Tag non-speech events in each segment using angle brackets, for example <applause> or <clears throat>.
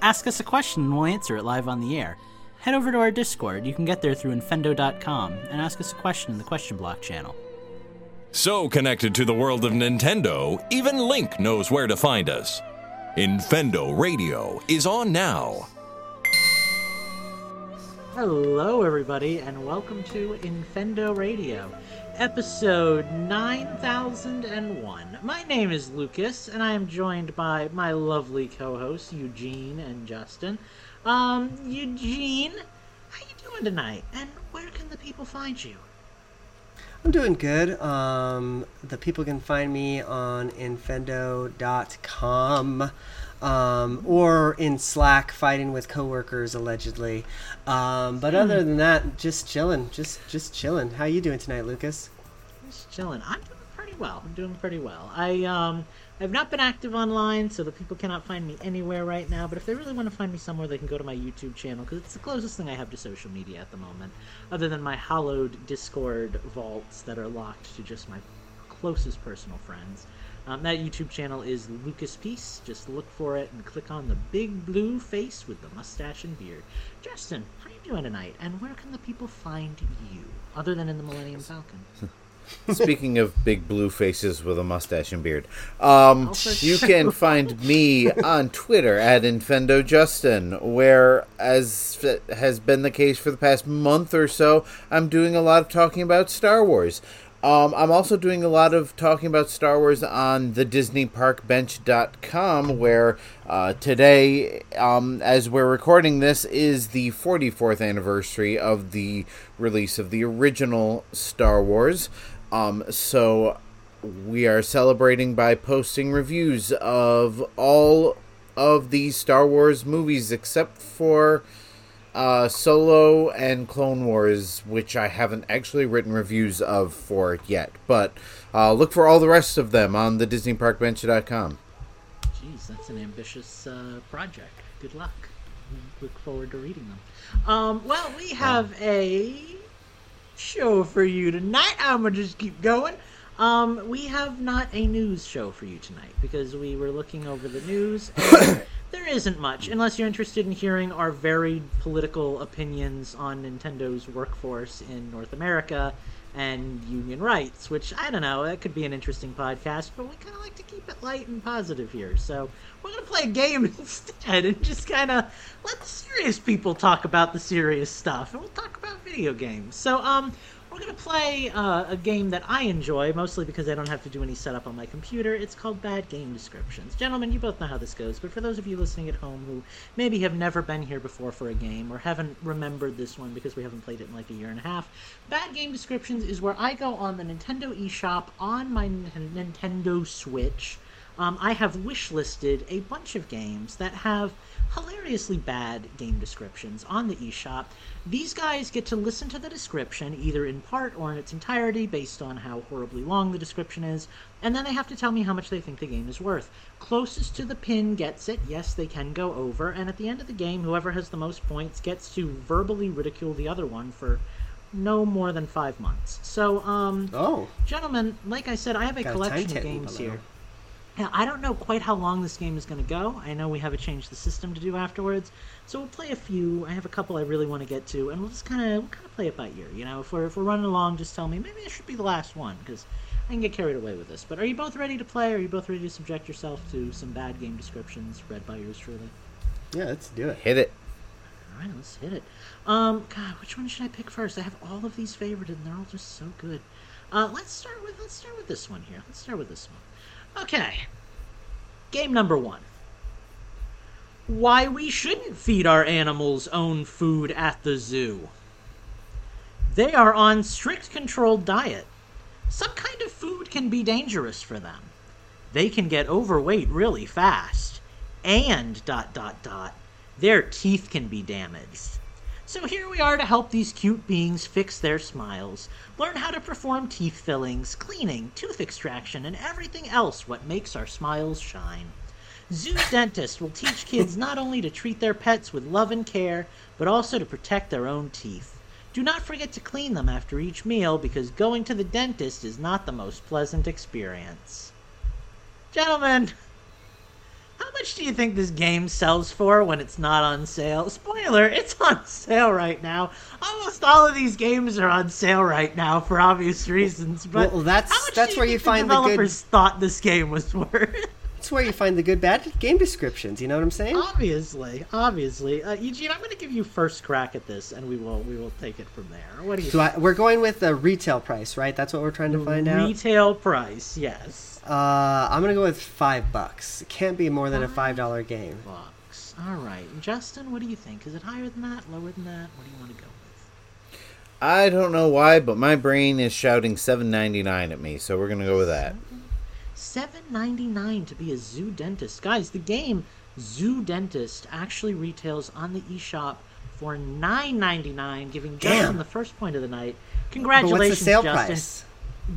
Ask us a question and we'll answer it live on the air. Head over to our Discord. You can get there through infendo.com and ask us a question in the question block channel. So connected to the world of Nintendo, even Link knows where to find us. Infendo Radio is on now. Hello, everybody, and welcome to Infendo Radio, episode 9001. My name is Lucas, and I am joined by my lovely co-hosts Eugene and Justin. Um, Eugene, how are you doing tonight? And where can the people find you? I'm doing good. Um, the people can find me on infendo.com um, or in Slack fighting with coworkers allegedly. Um, but other than that, just chilling, just just chilling. How you doing tonight, Lucas? Just chilling. I'm doing pretty well. I'm doing pretty well. I um I've not been active online, so the people cannot find me anywhere right now. But if they really want to find me somewhere, they can go to my YouTube channel because it's the closest thing I have to social media at the moment, other than my hollowed Discord vaults that are locked to just my closest personal friends. Um, that YouTube channel is Lucas Peace. Just look for it and click on the big blue face with the mustache and beard. Justin, how are you doing tonight? And where can the people find you, other than in the Millennium Falcon? <laughs> Speaking of big blue faces with a mustache and beard, um, Oh, you can find me <laughs> on Twitter at InfendoJustin, where, as has been the case for the past month or so, I'm doing a lot of talking about Star Wars. Um, I'm also doing a lot of talking about Star Wars on the DisneyParkBench.com, where uh, today, um, as we're recording this, is the 44th anniversary of the release of the original Star Wars. Um, so we are celebrating by posting reviews of all of the Star Wars movies except for uh, Solo and Clone Wars, which I haven't actually written reviews of for yet. But uh, look for all the rest of them on the DisneyParkBench.com. Jeez, that's an ambitious uh, project. Good luck. Look forward to reading them. Um, well, we have a show for you tonight. I'm gonna just keep going. Um, we have not a news show for you tonight because we were looking over the news. And <coughs> there isn't much, unless you're interested in hearing our varied political opinions on Nintendo's workforce in North America and union rights, which I don't know, that could be an interesting podcast, but we kind of like to keep it light and positive here. So we're going to play a game <laughs> instead and just kind of let the serious people talk about the serious stuff, and we'll talk about video games. So, um, we're going to play uh, a game that I enjoy, mostly because I don't have to do any setup on my computer. It's called Bad Game Descriptions. Gentlemen, you both know how this goes, but for those of you listening at home who maybe have never been here before for a game or haven't remembered this one because we haven't played it in like a year and a half, Bad Game Descriptions is where I go on the Nintendo eShop on my N- Nintendo Switch. Um, I have wish listed a bunch of games that have hilariously bad game descriptions on the eShop. These guys get to listen to the description, either in part or in its entirety, based on how horribly long the description is, and then they have to tell me how much they think the game is worth. Closest to the pin gets it. Yes, they can go over, and at the end of the game, whoever has the most points gets to verbally ridicule the other one for no more than five months. So, um, Oh, gentlemen, like I said, I have a Got a collection of games here. Now, I don't know quite how long this game is going to go. I know we have a change the system to do afterwards, so we'll play a few. I have a couple I really want to get to, and we'll just kind of we'll kind of play it by ear. You know, if we're if we're running along, just tell me maybe this should be the last one because I can get carried away with this. But are you both ready to play? Are you both ready to subject yourself to some bad game descriptions read by yours truly? yeah, let's do it. Hit it. All right, let's hit it. Um, God, which one should I pick first? I have all of these favorited, and they're all just so good. Uh, let's start with let's start with this one here. Let's start with this one. Okay. Game number one. Why we shouldn't feed our animals own food at the zoo. They are on strict controlled diet. Some kind of food can be dangerous for them. They can get overweight really fast. And dot dot dot their teeth can be damaged. So here we are to help these cute beings fix their smiles, learn how to perform teeth fillings, cleaning, tooth extraction, and everything else what makes our smiles shine. Zoo dentists will teach kids not only to treat their pets with love and care, but also to protect their own teeth. Do not forget to clean them after each meal because going to the dentist is not the most pleasant experience. Gentlemen, how much do you think this game sells for when it's not on sale? Spoiler, it's on <laughs> sale right now. Almost all of these games are on sale right now for obvious reasons. But Well, that's- that's do where you you think find the good- developers thought this game was <laughs> worth. That's where you find the good bad game descriptions. You know what I'm saying? obviously, obviously, uh, Eugene, I'm going to give you first crack at this, and we will we will take it from there. What do you? So I, we're going with the retail price, right? That's what we're trying to find out. Retail price, yes. Uh, I'm gonna go with five bucks. It can't be more than a five dollar game. Bucks. All right, Justin, what do you think? Is it higher than that? Lower than that? What do you want to go with? I don't know why, but my brain is shouting seven ninety nine at me, so we're gonna go with that. Seven ninety nine to be a zoo dentist, guys. The game Zoo Dentist actually retails on the eShop for nine ninety nine, giving Justin the first point of the night. But Congratulations, what's the sale Justin. price?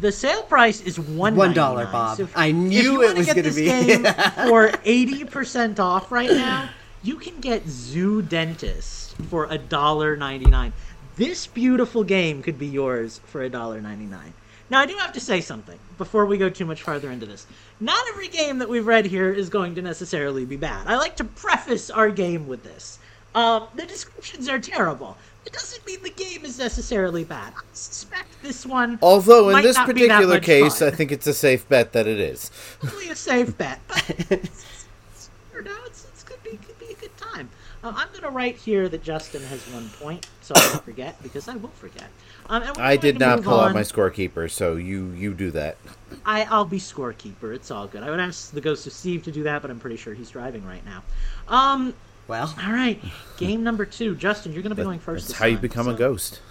The sale price is one One dollar, Bob. I knew it was going to be. Game <laughs> for eighty percent off right now. You can get Zoo Dentist for a dollar ninety nine. This beautiful game could be yours for a dollar ninety nine. Now I do have to say something before we go too much farther into this. Not every game that we've read here is going to necessarily be bad. I like to preface our game with this. Um, the descriptions are terrible. It doesn't mean the game is necessarily bad. I suspect this one. Although in this particular case, fun. I think it's a safe bet that it is. probably a safe <laughs> bet. But it's, it's, you know, it's, it's could be could be a good time. Uh, I'm gonna write here that Justin has one point, so I don't forget because I will forget. Um, I did not pull out my scorekeeper, so you you do that. I I'll be scorekeeper. It's all good. I would ask the ghost of Steve to do that, but I'm pretty sure he's driving right now. Um. Well, All right. Game number two, Justin. You're gonna be going first. That's this how you time, become a ghost.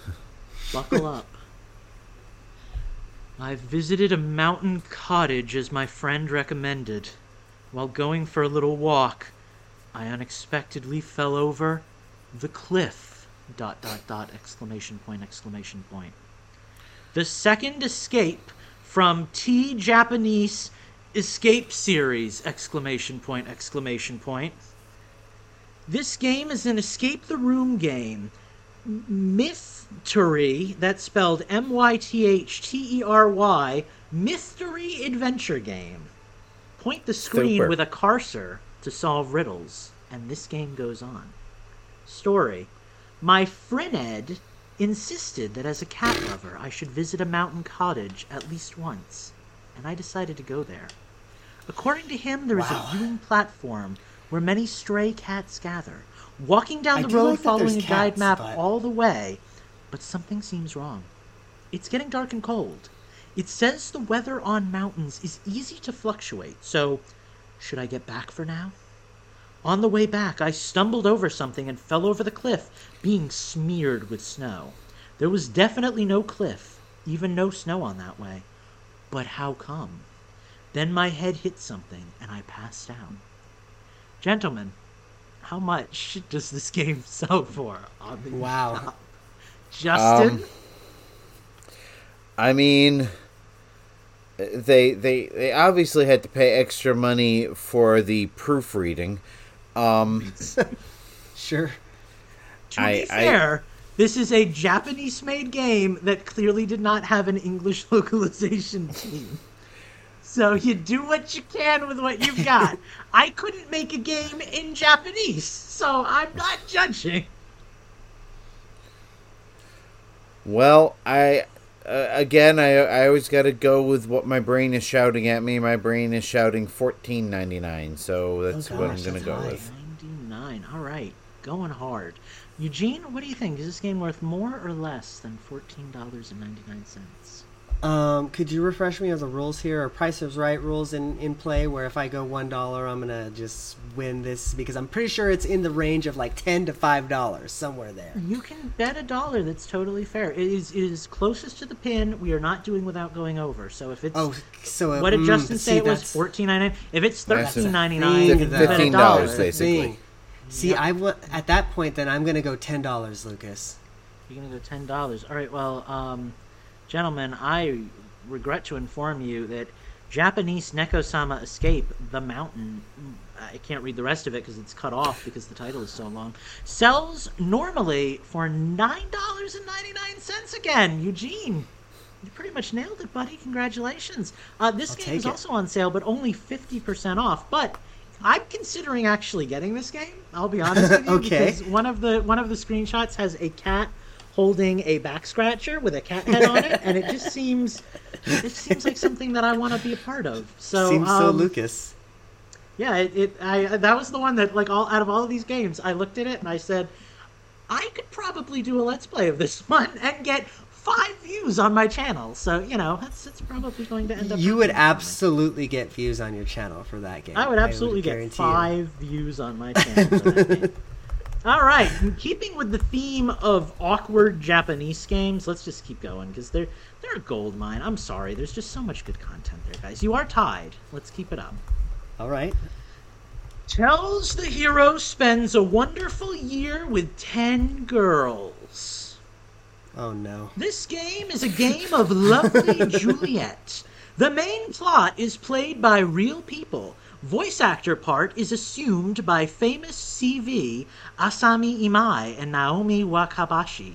Buckle up. <laughs> I visited a mountain cottage as my friend recommended. While going for a little walk, I unexpectedly fell over the cliff. Dot dot dot exclamation point exclamation point. The second escape from T Japanese escape series exclamation point exclamation point. This game is an escape the room game Mystery, that's spelled M Y T H T E R Y, Mystery Adventure Game. Point the screen Super. with a cursor to solve riddles, and this game goes on. Story My Frined insisted that as a cat lover I should visit a mountain cottage at least once, and I decided to go there. According to him, there is Wow. a viewing platform where many stray cats gather. Walking down the road like following a guide cats, map but- all the way, but something seems wrong. It's getting dark and cold. It says the weather on mountains is easy to fluctuate, so should I get back for now? On the way back, I stumbled over something and fell over the cliff, being smeared with snow. There was definitely no cliff, even no snow on that way. But how come? Then my head hit something and I passed out. Gentlemen, how much does this game <laughs> sell for on the wow. Justin? Um, I mean, they they they obviously had to pay extra money for the proofreading. Um, <laughs> Sure. to I- be I- fair, this is a Japanese-made game that clearly did not have an English <laughs> localization team. So you do what you can with what you've got. <laughs> I couldn't make a game in Japanese, so I'm not judging. well, I uh, again, I I always got to go with what my brain is shouting at me. My brain is shouting fourteen ninety nine, so that's Oh what I'm gonna go high. with. 99. All right, going hard. Eugene, what do you think? Is this game worth more or less than $14.99? Um, could you refresh me of the rules here? Are Price is Right rules in, in play where if I go one dollar, I'm gonna just win this because I'm pretty sure it's in the range of like ten to five dollars somewhere there. You can bet a dollar. That's totally fair. It is it is closest to the pin. We are not doing without going over. So if it's Oh, so it- what did mm, Justin see, say it was? that's- Fourteen ninety nine. If it's That's thirteen a ninety nine, thing you can that- bet a $15. Basically. See, I want at that point. Then I'm gonna go ten dollars, Lucas. You're gonna go ten dollars. All right. Well, um, gentlemen, I regret to inform you that Japanese Nekosama Escape the Mountain. I can't read the rest of it because it's cut off because the title is so long. Sells normally for nine dollars and ninety nine cents again. Eugene, you pretty much nailed it, buddy. Congratulations. Uh, this I'll game is it. also on sale, but only fifty percent off. But I'm considering actually getting this game. I'll be honest <laughs> with you Okay. because one of the one of the screenshots has a cat holding a back scratcher with a cat head on it, and it just seems it seems like something that I want to be a part of. So Seems so um, Lucas. Yeah, it, it I that was the one that like all out of all of these games, I looked at it and I said, I could probably do a let's play of this one and get five views on my channel. So you know, that's that's probably going to end up. You would happening for me. absolutely get views on your channel for that game. I would absolutely get guarantee you. five views on my channel for that <laughs> game. All right, in keeping with the theme of awkward Japanese games, let's just keep going because they're they're a gold mine. I'm sorry, there's just so much good content there, guys. You are tied. Let's keep it up. All right. Tells the hero spends a wonderful year with 10 girls. Oh no. This game is a game of lovely <laughs> Juliet. The main plot is played by real people. Voice actor part is assumed by famous CV Asami Imai and Naomi Wakabashi.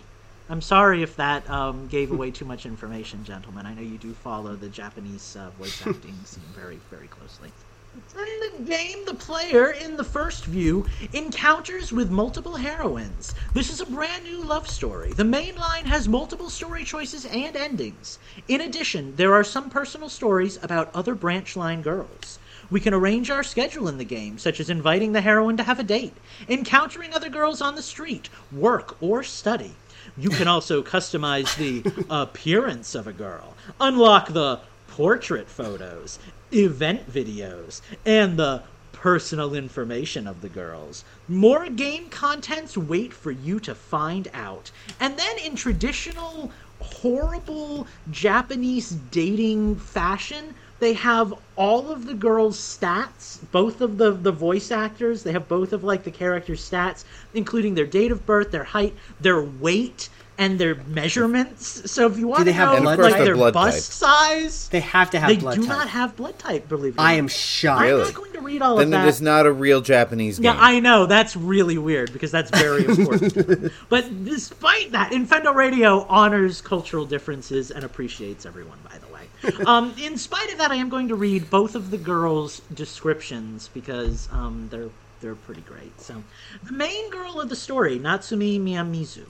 I'm sorry if that um, gave away too much information, gentlemen. I know you do follow the Japanese uh, voice <laughs> acting scene very, very closely. In the game, the player in the first view encounters with multiple heroines. This is a brand new love story. The main line has multiple story choices and endings. In addition, there are some personal stories about other branch line girls. We can arrange our schedule in the game, such as inviting the heroine to have a date, encountering other girls on the street, work, or study. You can also <laughs> customize the appearance of a girl, unlock the portrait photos, event videos, and the personal information of the girls. More game contents wait for you to find out. And then, in traditional, horrible Japanese dating fashion, they have all of the girls' stats, both of the, the voice actors, they have both of like the characters' stats, including their date of birth, their height, their weight, and their measurements. So if you want they to have know blood like their blood bust size, They have to have they blood do type. not have blood type, believe it or I am shocked. I'm not going to read all Then of that. Then it is not a real Japanese game. Yeah, I know that's really weird because that's very important. <laughs> but despite that, Infendo Radio honors cultural differences and appreciates everyone. By the way, um, in spite of that, I am going to read both of the girls' descriptions because um, they're they're pretty great. So, the main girl of the story, Natsumi Miyamizu.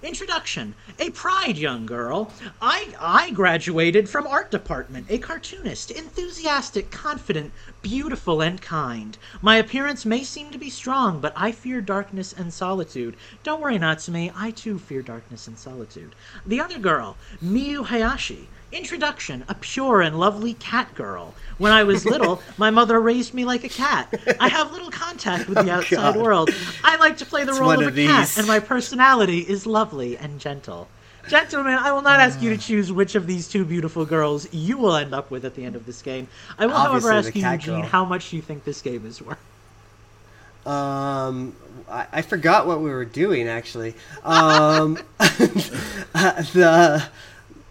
Introduction. A pride young girl. I I graduated from art department. A cartoonist, enthusiastic, confident, beautiful and kind. My appearance may seem to be strong, but I fear darkness and solitude. Don't worry, Natsume, I too fear darkness and solitude. The other girl, Miyu Hayashi. Introduction, a pure and lovely cat girl. When I was little, <laughs> my mother raised me like a cat. I <laughs> have little contact with the outside God. world. I like to play the It's role of, of a cat, and my personality is lovely and gentle. Gentlemen, I will not ask you to choose which of these two beautiful girls you will end up with at the end of this game. I will, however, ask you, Eugene, girl. how much you think this game is worth. Um, I, I forgot what we were doing actually. Um, <laughs> the.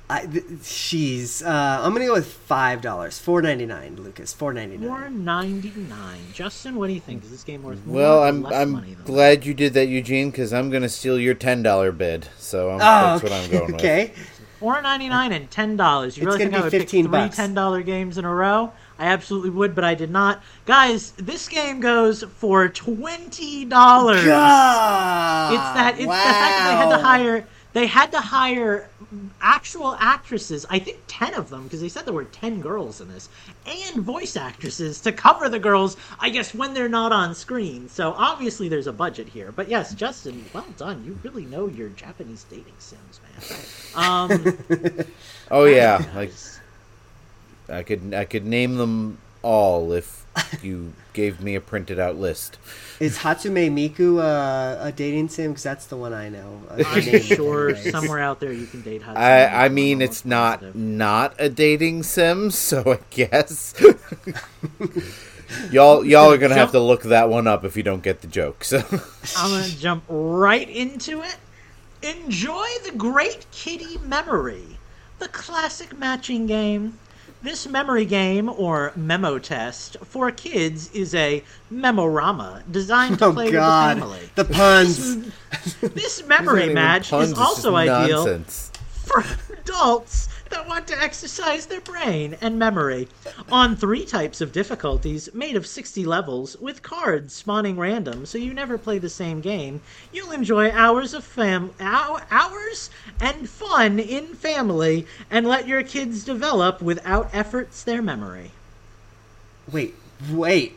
I, th- she's. Uh, I'm gonna go with five dollars, four ninety nine. Lucas, four ninety Four nine. ninety nine. Justin, what do you think? Is this game worth more Well, or I'm less I'm money than glad you did that, Eugene, because I'm gonna steal your ten dollar bid. So I'm, Oh, that's what I'm going with. okay. Four ninety nine and ten dollars. You It's really think I be would pick 15 three bucks. ten dollar games in a row? I absolutely would, but I did not. Guys, this game goes for twenty dollars. It's that it's the fact that they had to hire they had to hire actual actresses, I think 10 of them because they said there were 10 girls in this, and voice actresses to cover the girls, I guess when they're not on screen. So obviously there's a budget here. But yes, Justin, well done. You really know your Japanese dating sims, man. Um <laughs> Oh yeah, <laughs> like. I could I could name them all if you gave me a printed out list. Is Hatsune Miku uh, a dating sim? Because that's the one I know. Uh, I'm sure anyways. somewhere out there you can date Hatsune I I mean it's not positive. not a dating sim, so I guess <laughs> y'all y'all are gonna have to look that one up if you don't get the joke. So I'm gonna jump right into it. Enjoy the Great Kitty Memory, the classic matching game. This memory game, or memo test, for kids is a memorama designed to Oh play God, with the family. the puns. This memory These aren't even match puns, is also ideal nonsense. for <laughs> adults that want to exercise their brain and memory. On three types of difficulties, made of 60 levels, with cards spawning random so you never play the same game, you'll enjoy hours of fam hou- hours and fun in family and let your kids develop without efforts their memory. Wait, wait.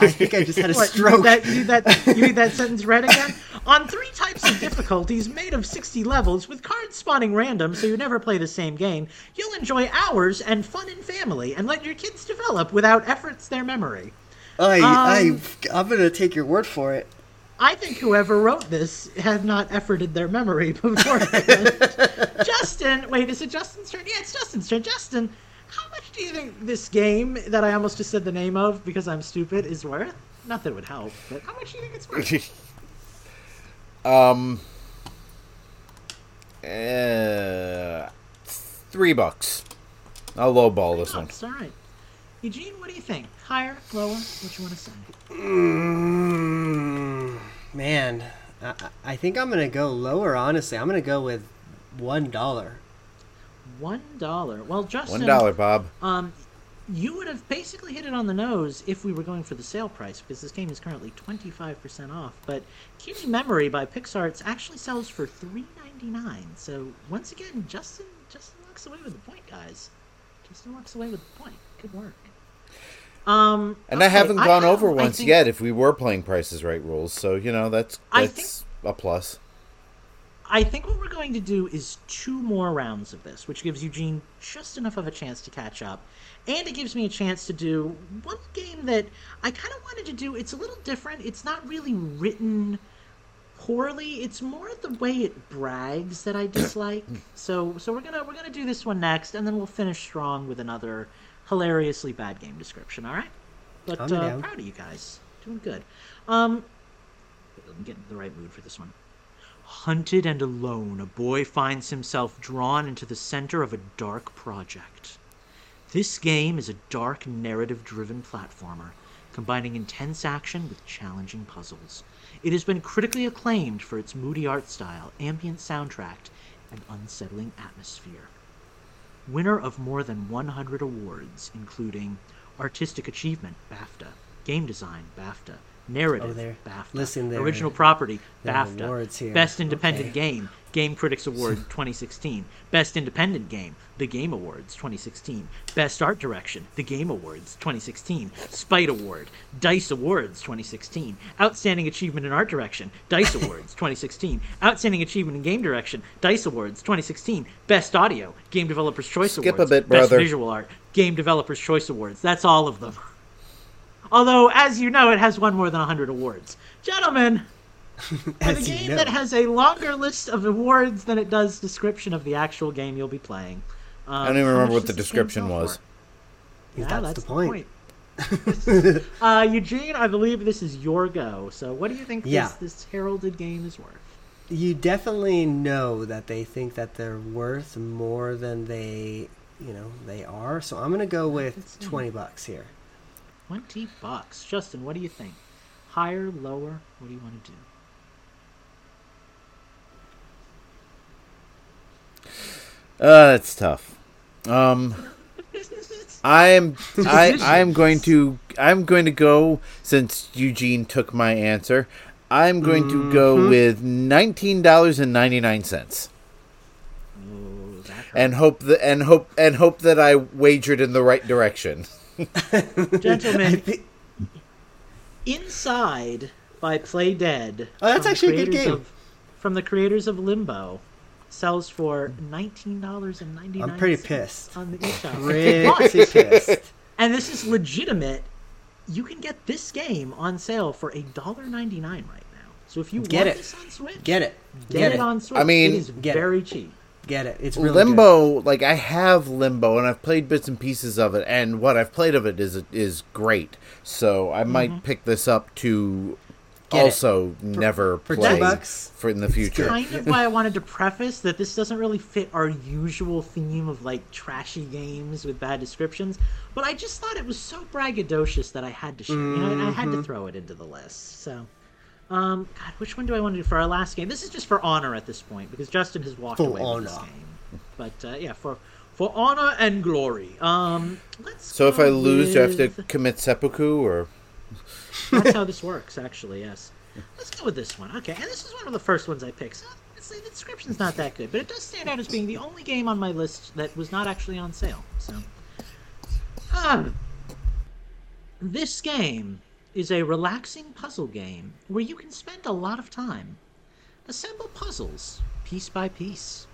I think I just had a <laughs> What, stroke. that, you need that, you need that sentence read again? On three types of difficulties made of 60 levels, with cards spawning random so you never play the same game, you'll enjoy hours and fun in family and let your kids develop without efforts their memory. I, Um, I, I'm gonna take your word for it. I think whoever wrote this had not efforted their memory <laughs> before. <laughs> Justin, wait, is it Justin's turn? Yeah, it's Justin's turn. Justin, how much do you think this game that I almost just said the name of because I'm stupid is worth? Not that it would help, but how much do you think it's worth? <laughs> um, uh, three bucks. I'll lowball this one. Bucks, all right. Eugene, what do you think? Higher, lower? What you want to say? Mm, man, I, I- I think I'm gonna go lower. Honestly, I'm gonna go with one dollar. One dollar. Well, Justin, One dollar, Bob. Um, you would have basically hit it on the nose if we were going for the sale price, because this game is currently twenty five percent off. But Keeping Memory by PixArts actually sells for three ninety nine. So once again, Justin Justin walks away with the point, guys. Justin walks away with the point. Good work. Um, And I haven't gone have- over once think- yet if we were playing Prices Right rules. So, you know, that's I that's a plus. I think what we're going to do is two more rounds of this, which gives Eugene just enough of a chance to catch up. And it gives me a chance to do one game that I kind of wanted to do. It's a little different. It's not really written poorly. It's more the way it brags that I dislike. <coughs> so so we're gonna we're gonna do this one next, and then we'll finish strong with another hilariously bad game description. All right? But I'm uh, proud of you guys, doing good. Um, I'm getting in the right mood for this one. Hunted and alone, a boy finds himself drawn into the center of a dark project. This game is a dark, narrative driven platformer, combining intense action with challenging puzzles. It has been critically acclaimed for its moody art style, ambient soundtrack, and unsettling atmosphere. Winner of more than 100 awards, including Artistic Achievement, BAFTA, Game Design, BAFTA, Narrative, Oh, there. BAFTA, Listen, there- Original Property, there BAFTA, awards here. Best Independent Okay. Game, Game Critics Award <laughs> 2016, Best Independent Game, The Game Awards 2016, Best Art Direction, The Game Awards 2016, Sprite Award, Dice Awards 2016, Outstanding Achievement in Art Direction, Dice <laughs> Awards 2016, Outstanding Achievement in Game Direction, Dice Awards 2016, Best Audio, Game Developers Choice Skip a Awards, bit, Best. Visual Art, Game Developers Choice Awards. That's all of them. <laughs> Although, as you know, it has won more than 100 awards. Gentlemen, <laughs> for the As you game know. that has a longer list of awards than it does description of the actual game you'll be playing. Um, I don't even remember what the description was. Yeah, That's Yeah, the point. point. <laughs> <laughs> uh, Eugene, I believe this is your go. So, what do you think Yeah. this, this heralded game is worth? You definitely know that they think that they're worth more than they, you know, they are. So I'm gonna go with twenty bucks here. Twenty bucks. Justin, what do you think? Higher, lower? What do you want to do? Uh, that's tough. Um, <laughs> I'm I I'm going to I'm going to go since Eugene took my answer. I'm going to go with nineteen dollars and ninety nine cents, and hope that and hope and hope that I wagered in the right direction. <laughs> <laughs> Gentlemen, Inside by Playdead. Oh, that's actually a good game. Of, from the creators of Limbo, sells for nineteen dollars and ninety nine. I'm pretty pissed. on the eShop. Pretty pissed. <laughs> and this is legitimate. You can get this game on sale for a dollar ninety nine right now. So if you Get want it. this on Switch, Get it. get, Get it. it. on Switch. I mean, it is Get it. very cheap. Get it. It's really good. Limbo, like I have Limbo, and I've played bits and pieces of it, and what I've played of it is is great. So I might pick this up to Mm-hmm. Get it. also never for play bucks, for in the future. kind of why I wanted to preface that this doesn't really fit our usual theme of like trashy games with bad descriptions, but I just thought it was so braggadocious that I had to share. You know, I had Mm-hmm. to throw it into the list. So, um, God, which one do I want to do for our last game? This is just for honor at this point because Justin has walked For away with this honor. game. But uh, yeah, for for honor and glory. Um, let's. So if I lose, do I have to commit seppuku or? That's how this works, actually. Yes. Let's go with this one. Okay, and this is one of the first ones I picked. So honestly, the description's not that good, but it does stand out as being the only game on my list that was not actually on sale. So, um, this game is a relaxing puzzle game where you can spend a lot of time. Assemble puzzles piece by piece.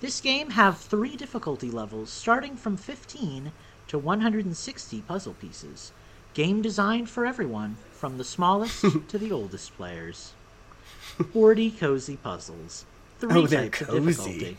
This game have three difficulty levels, starting from 15 to 160 puzzle pieces. Game designed for everyone, from the smallest <laughs> to the oldest players. 40 cozy puzzles. Three Oh, types of difficulty.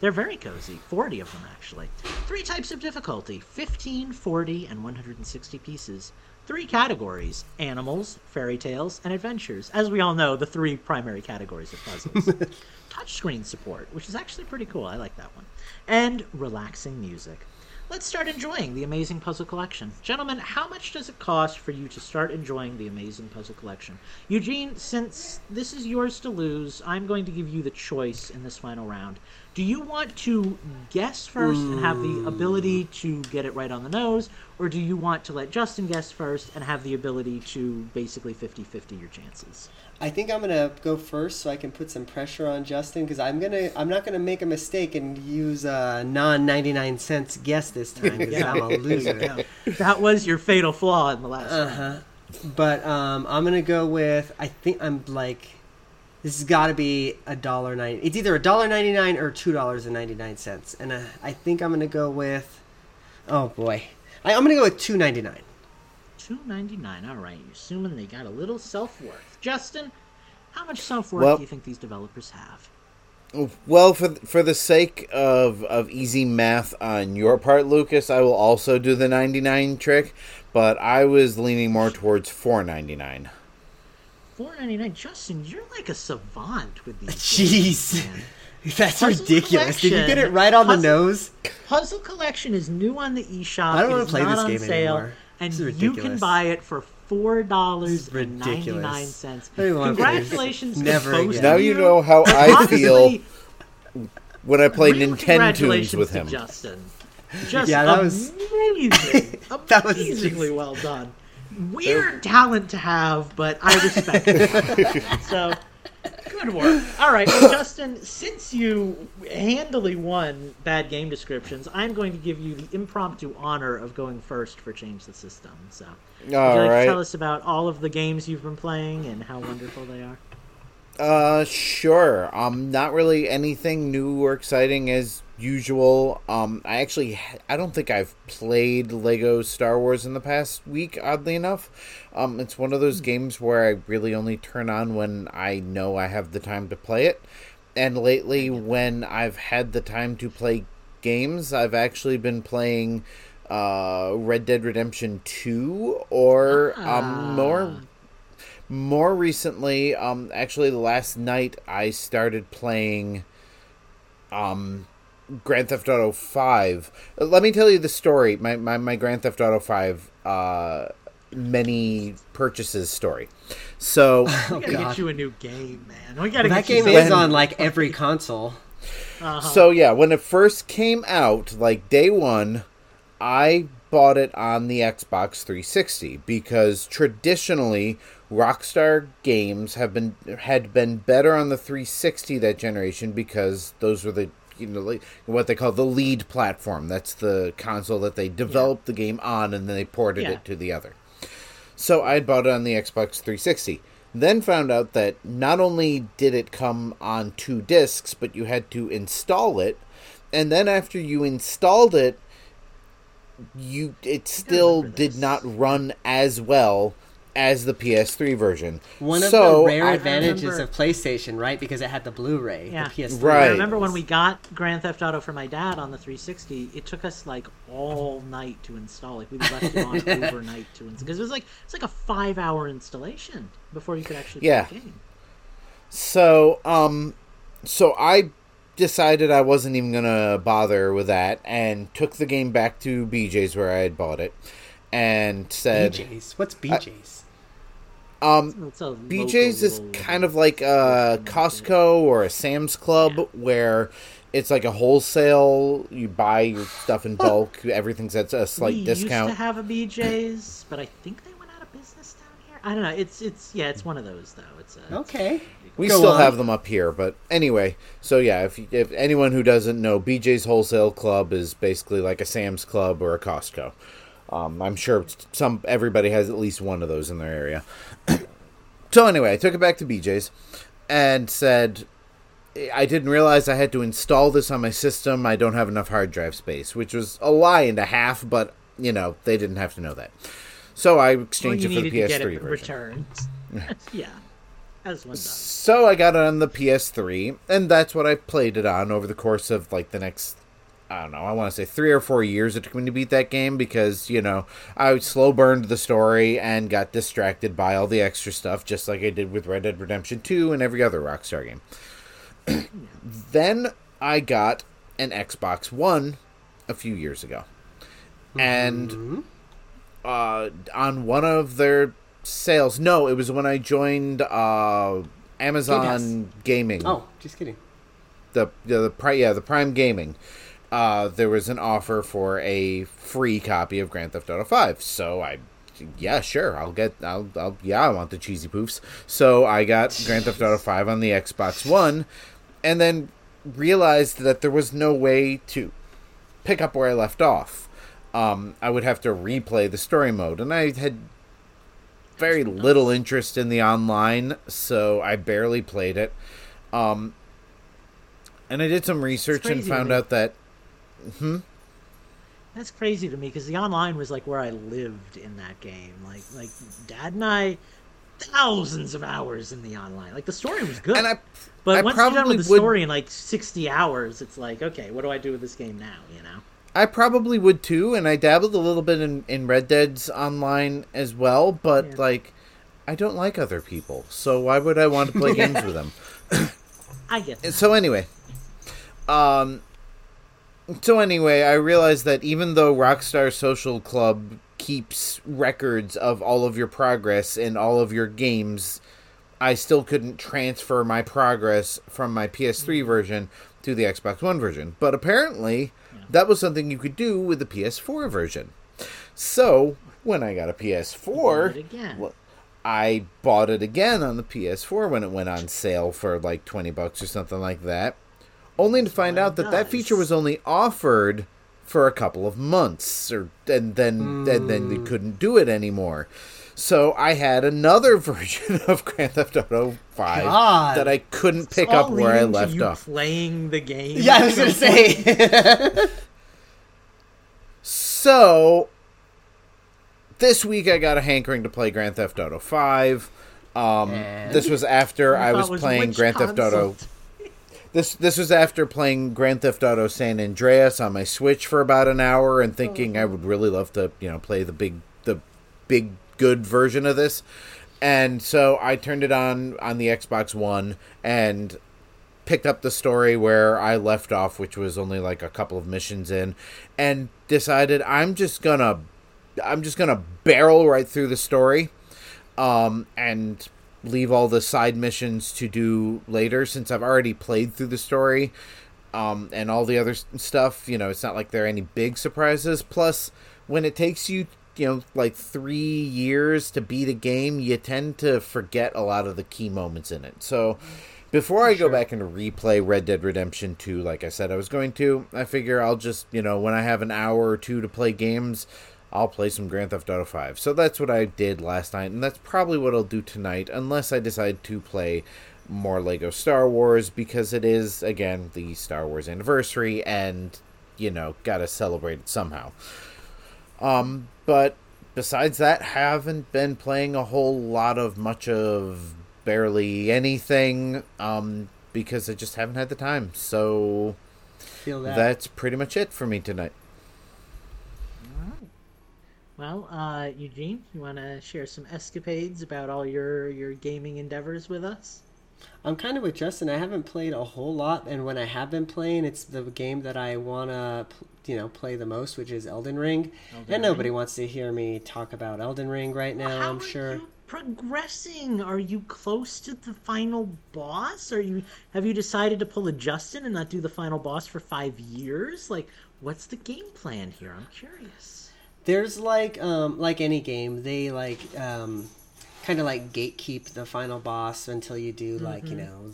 They're very cozy. 40 of them, actually. Three types of difficulty 15, 40, and 160 pieces. Three categories animals, fairy tales, and adventures. As we all know, the three primary categories of puzzles. <laughs> Touchscreen support, which is actually pretty cool. I like that one. And relaxing music. Let's start enjoying the amazing puzzle collection. Gentlemen, how much does it cost for you to start enjoying the amazing puzzle collection? Eugene, since this is yours to lose, I'm going to give you the choice in this final round. Do you want to guess first and have the ability to get it right on the nose, or do you want to let Justin guess first and have the ability to basically 50 50 your chances? I think I'm gonna go first so I can put some pressure on Justin because I'm gonna I'm not gonna make a mistake and use a non 99 cents guess this time because <laughs> I'm a loser. Yeah. That was your fatal flaw in the last Uh-huh. But um, I'm gonna go with I think I'm like this has got to be a dollar ninety. It's either a dollar ninety nine or two dollars and ninety nine cents, and uh, I think I'm gonna go with oh boy, I, I'm gonna go with two ninety nine. Two ninety nine. All right. You're assuming they got a little self worth. Justin, how much self worth Well- do you think these developers have? Well, for for the sake of of easy math on your part, Lucas, I will also do the ninety nine trick, but I was leaning more towards four ninety nine. Four ninety nine. Justin, you're like a savant with these. <laughs> Jeez. games. <laughs> That's Puzzle ridiculous. Did you get it right on the nose? Puzzle Collection is new on the eShop. I don't wanna play this on game sale, anymore. And This is you can buy it for four dollars This is and ninety ridiculous. nine cents. I don't wanna play this. Congratulations, Never both again. Now you know how I feel when I play real Nintendo tunes congratulations with to him. Justin. Just Yeah, that was- amazing, <laughs> That was amazingly just- well done. Weird talent to have, but I respect it. <laughs> So, good work. All right, well, Justin, since you handily won bad game descriptions, I'm going to give you the impromptu honor of going first for Change the System. So, would you All like to tell us about all of the games you've been playing and how wonderful they are? Uh, sure. Um, not really anything new or exciting as usual. Um, I actually, I don't think I've played Lego Star Wars in the past week. Oddly enough, um, it's one of those games where I really only turn on when I know I have the time to play it. And lately, when I've had the time to play games, I've actually been playing uh, Red Dead Redemption Two or um, more more recently, um, actually, last night I started playing, um, Grand Theft Auto Five. Let me tell you the story. My my, my Grand Theft Auto Five, uh, many purchases story. So <laughs> We gotta Oh, God. get you a new game, man. We gotta That get you game is on like every console. So yeah, when it first came out, like day one, I bought it on the Xbox 360 because traditionally Rockstar games have been had been better on the 360 that generation because those were the you know like what they call the lead platform. That's the console that they developed the game on and then they ported Yeah. it to the other. So I bought it on the Xbox 360. Then found out that not only did it come on two discs, but you had to install it. And then after you installed it, you it still did not run as well as the PS3 version. One of so the rare I- advantages remember- of PlayStation, right? Because it had the Blu-ray, Yeah. the PS3. Right. I remember when we got Grand Theft Auto for my dad on the 360. It took us like all night to install. Like we left it on <laughs> overnight to install because it was like it's like a five-hour installation before you could actually play Yeah. the game. So, um, so I decided I wasn't even gonna bother with that, and took the game back to BJ's where I had bought it, and said, BJ's. What's BJ's? Um, BJ's is kind of like a Costco or a Sam's Club Yeah. where it's like a wholesale. You buy your stuff in bulk. Everything's at a slight we discount. used to have a BJ's, but I think they went out of business down here. I don't know. It's it's yeah, it's one of those though. It's a, Okay. We Go still on. have them up here, but anyway. So yeah, if if anyone who doesn't know, BJ's Wholesale Club is basically like a Sam's Club or a Costco. Um, I'm sure some everybody has at least one of those in their area. <clears throat> so anyway, I took it back to BJ's and said I didn't realize I had to install this on my system. I don't have enough hard drive space, which was a lie and a half, but you know they didn't have to know that. So I exchanged you it for the needed to get PS3 it version. returned. <laughs> yeah, as one does. So I got it on the PS3, and that's what I played it on over the course of like the next, I don't know, I want to say three or four years. It took me to beat that game because you know I slow burned the story and got distracted by all the extra stuff, just like I did with Red Dead Redemption 2 and every other Rockstar game. <clears throat> then I got an Xbox One a few years ago, and uh, on one of their sales. No, it was when I joined uh, Amazon Gaming. Oh, just kidding. the the, the yeah the Prime Gaming. Uh, there was an offer for a free copy of Grand Theft Auto Five, so I. Yeah, sure. I'll get. I'll. I'll. Yeah, I want the cheesy poofs. So I got Grand Theft Auto Five on the Xbox One, and then realized that there was no way to pick up where I left off. Um, I would have to replay the story mode, and I had very little interest in the online, so I barely played it. Um, and I did some research and found out that That's crazy to me because the online was like where I lived in that game. Like like Dad and I, thousands of hours in the online. Like the story was good, And I- but I once you're done probably with the would- story in like sixty hours, it's like okay, what do I do with this game now? You know. I probably would too, and I dabbled a little bit in, in Red Dead's online as well, but Yeah. like, I don't like other people, so why would I want to play <laughs> games with them? I get that. so anyway, um, so anyway, I realized that even though Rockstar Social Club keeps records of all of your progress in all of your games, I still couldn't transfer my progress from my PS3 mm. version to the Xbox One version. But apparently, that was something you could do with the PS4 version. So when I got a PS4, Bought it again. well, I bought it again on the PS4 when it went on sale for like 20 bucks or something like that. Only to find out that that feature was only offered for a couple of months or and then and then they couldn't do it anymore. So I had another <laughs> version of Grand Theft Auto 5 God. that I couldn't pick up where I left you off. Playing the game. Yeah, I was gonna say. <laughs> So this week I got a hankering to play Grand Theft Auto 5. Um, this was after I thought was playing Grand Theft Auto. This this was after playing Grand Theft Auto San Andreas on my Switch for about an hour and thinking I would really love to, you know, play the big the big good version of this. And so I turned it on on the Xbox One and picked up the story where I left off, which was only like a couple of missions in, and decided I'm just gonna I'm just gonna barrel right through the story, um, and leave all the side missions to do later since I've already played through the story, um, and all the other stuff. You know, it's not like there are any big surprises. Plus, when it takes you you know like three years to beat a game, you tend to forget a lot of the key moments in it. So. Before I go back and replay Red Dead Redemption 2, like I said I was going to, I figure I'll just, you know, when I have an hour or two to play games, I'll play some Grand Theft Auto 5. So that's what I did last night, and that's probably what I'll do tonight, unless I decide to play more Lego Star Wars, because it is, again, the Star Wars anniversary, and, you know, gotta celebrate it somehow. Um, but besides that, haven't been playing a whole lot of much of barely anything, um, because I just haven't had the time. So Feel that. that's pretty much it for me tonight. Well, uh, Eugene, you want to share some escapades about all your your gaming endeavors with us? I'm kind of with Justin. I haven't played a whole lot, and when I have been playing, it's the game that I wanna, you know, play the most, which is Elden Ring. Elden and nobody wants to hear me talk about Elden Ring right now. How I'm are sure. you progressing? Are you close to the final boss? Are you have you decided to pull a Justin and not do the final boss for five years? Like, what's the game plan here? I'm curious. There's like um like any game, they like um kind of like gatekeep the final boss until you do like, you know,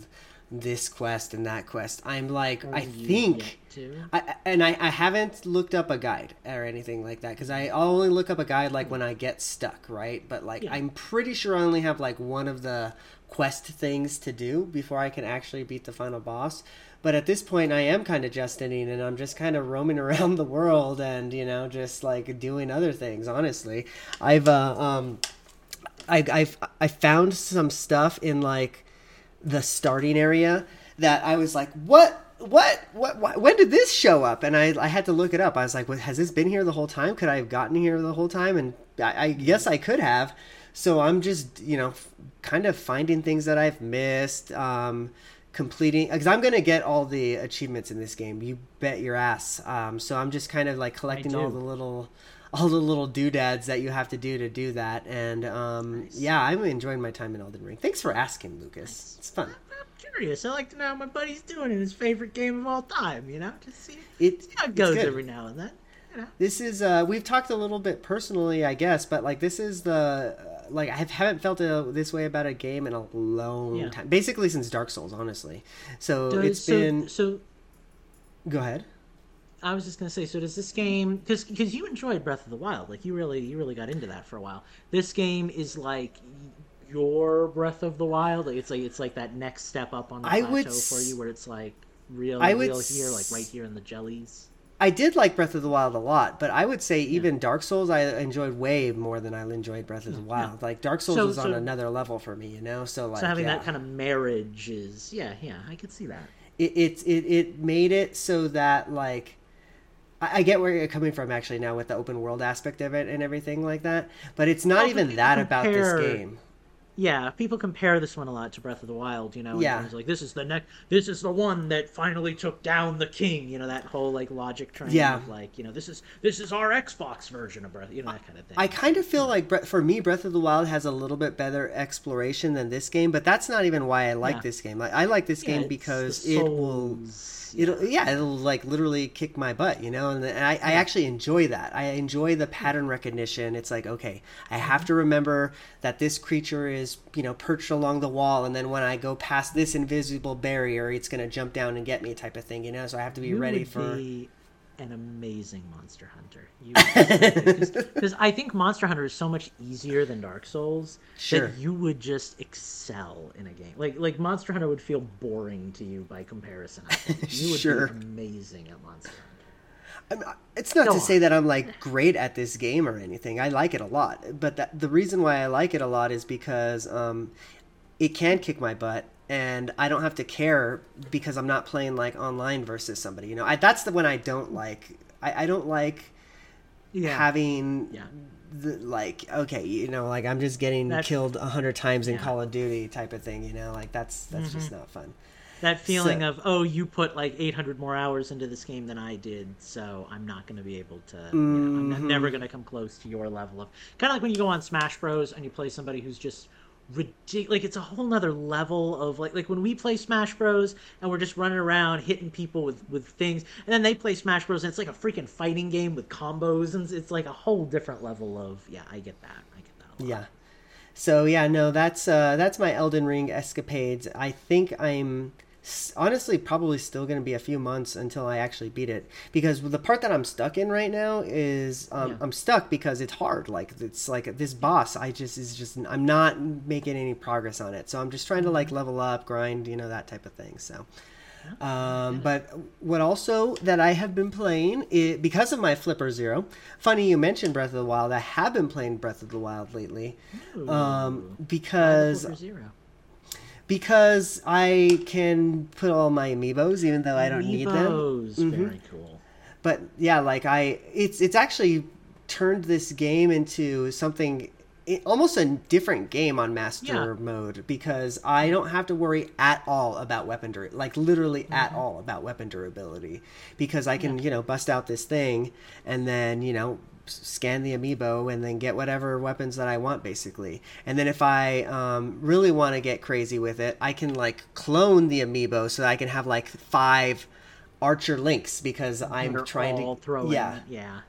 this quest and that quest. I'm like I you think get to. I, and I, I haven't looked up a guide or anything like that because I only look up a guide like when I get stuck, right? But like Yeah. I'm pretty sure I only have like one of the quest things to do before I can actually beat the final boss. But at this point, I am kind of Justining, and I'm just kind of roaming <laughs> around the world and you know just like doing other things. Honestly, I've uh, um, I I've I found some stuff in like the starting area that I was like, what? What? What? what when did this show up? And I, I had to look it up. I was like, what, has this been here the whole time? Could I have gotten here the whole time? And I, I guess I could have. So I'm just, you know, kind of finding things that I've missed, um, completing, because I'm going to get all the achievements in this game. You bet your ass. Um, so I'm just kind of like collecting all the little all the little doodads that you have to do to do that. And um, yeah, I'm enjoying my time in Elden Ring. Thanks for asking, Lucas. It's fun. Curious. I like to know how my buddy's doing in his favorite game of all time. You know, just see, It, see how it goes good. every now and then. You know. This is uh, we've talked a little bit personally, I guess, but like this is the uh, like I haven't felt a, this way about a game in a long Yeah. time, basically since Dark Souls, honestly. So Does- it's so, been. so. Go ahead. I was just gonna say, so does this game? Because because you enjoyed Breath of the Wild, like you really you really got into that for a while. This game is like your Breath of the Wild. Like, It's like it's like that next step up on the I plateau for you, where it's like real I real here, like right here in the jellies. I did like Breath of the Wild a lot, but I would say even Dark Souls I enjoyed way more than I enjoyed Breath of the mm-hmm. Wild. Like Dark Souls So- was on another level for me, you know. So like So having yeah. that kind of marriage is yeah yeah I could see that. it, it it it made it so that like I, get where you're coming from actually now with the open world aspect of it and everything like that, but it's not even that about this game. Yeah, people compare this one a lot to Breath of the Wild, you know. Yeah. like this is the next, this is the one that finally took down the king. You know that whole like logic train. Yeah. Of, like you know this is this is our Xbox version of Breath. You know that kind of thing. I kind of feel like for me, Breath of the Wild has a little bit better exploration than this game, but that's not even why I like Yeah. this game. Like, I like this Yeah, game because it will it'll yeah it'll like literally kick my butt you know and, and I, I actually enjoy that i enjoy the pattern recognition it's like okay i have mm-hmm. to remember that this creature is you know perched along the wall and then when i go past this invisible barrier it's going to jump down and get me type of thing you know so i have to be You ready would for be an amazing monster hunter. <laughs> Because I think Monster Hunter is so much easier than Dark Souls Sure. that you would just excel in a game. Like like Monster Hunter would feel boring to you by comparison. I think. You would <laughs> Sure. be amazing at Monster Hunter. It's not Go to say that I'm like great at this game or anything. I like it a lot, but that, the reason why I like it a lot is because um, it can kick my butt, and I don't have to care because I'm not playing like online versus somebody. You know, I, that's the one I don't like. I, I don't like Yeah. having Yeah. the like okay, you know, like I'm just getting That's- killed a hundred times in Yeah. Mm-hmm. Call of Duty type of thing. You know, like that's that's just not fun. That feeling So- of oh you put like 800 more hours into this game than i did so i'm not going to be able to you know, i'm Mm-hmm. never going to come close to your level of kind of like when you go on smash bros and you play somebody who's just ridiculous like it's a whole nother level of like like when we play smash bros and we're just running around hitting people with with things and then they play smash bros and it's like a freaking fighting game with combos and it's like a whole different level of yeah i get that i get that a lot. Yeah. So yeah, no, that's uh, that's my Elden Ring escapades. I think I'm honestly probably still going to be a few months until I actually beat it because the part that I'm stuck in right now is um, Yeah. I'm stuck because it's hard. Like it's like this boss. I just is just I'm not making any progress on it. So I'm just trying to Mm-hmm. like level up, grind, you know that type of thing. So. Um, but what also that I have been playing because of my Flipper Zero. Funny you mentioned Breath of the Wild. I have been playing Breath of the Wild lately, um, because Flipper zero because I can put all my amiibos even though I don't need them. Amiibos, mm-hmm. very cool. But yeah, like I, it's it's actually turned this game into something it, almost a different game on master Yeah. mode because I don't have to worry at all about weapon dur- like literally at mm-hmm. all about weapon durability. Because I can you know bust out this thing and then you know scan the amiibo and then get whatever weapons that I want basically. And then if I um, really want to get crazy with it, I can like clone the amiibo so that I can have like five archer links because I'm They're trying to throwing yeah. yeah.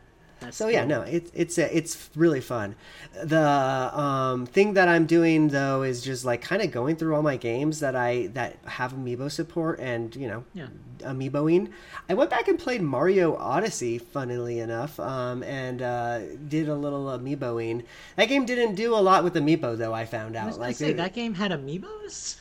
That's So yeah, cool. no, it's it's it's really fun. The um, thing that I'm doing though is just like kind of going through all my games that I that have amiibo support and you know Yeah. amiiboing. I went back and played Mario Odyssey, funnily enough, um, and uh, did a little amiiboing. That game didn't do a lot with amiibo though. I found I out was gonna like say it- that game had amiibos.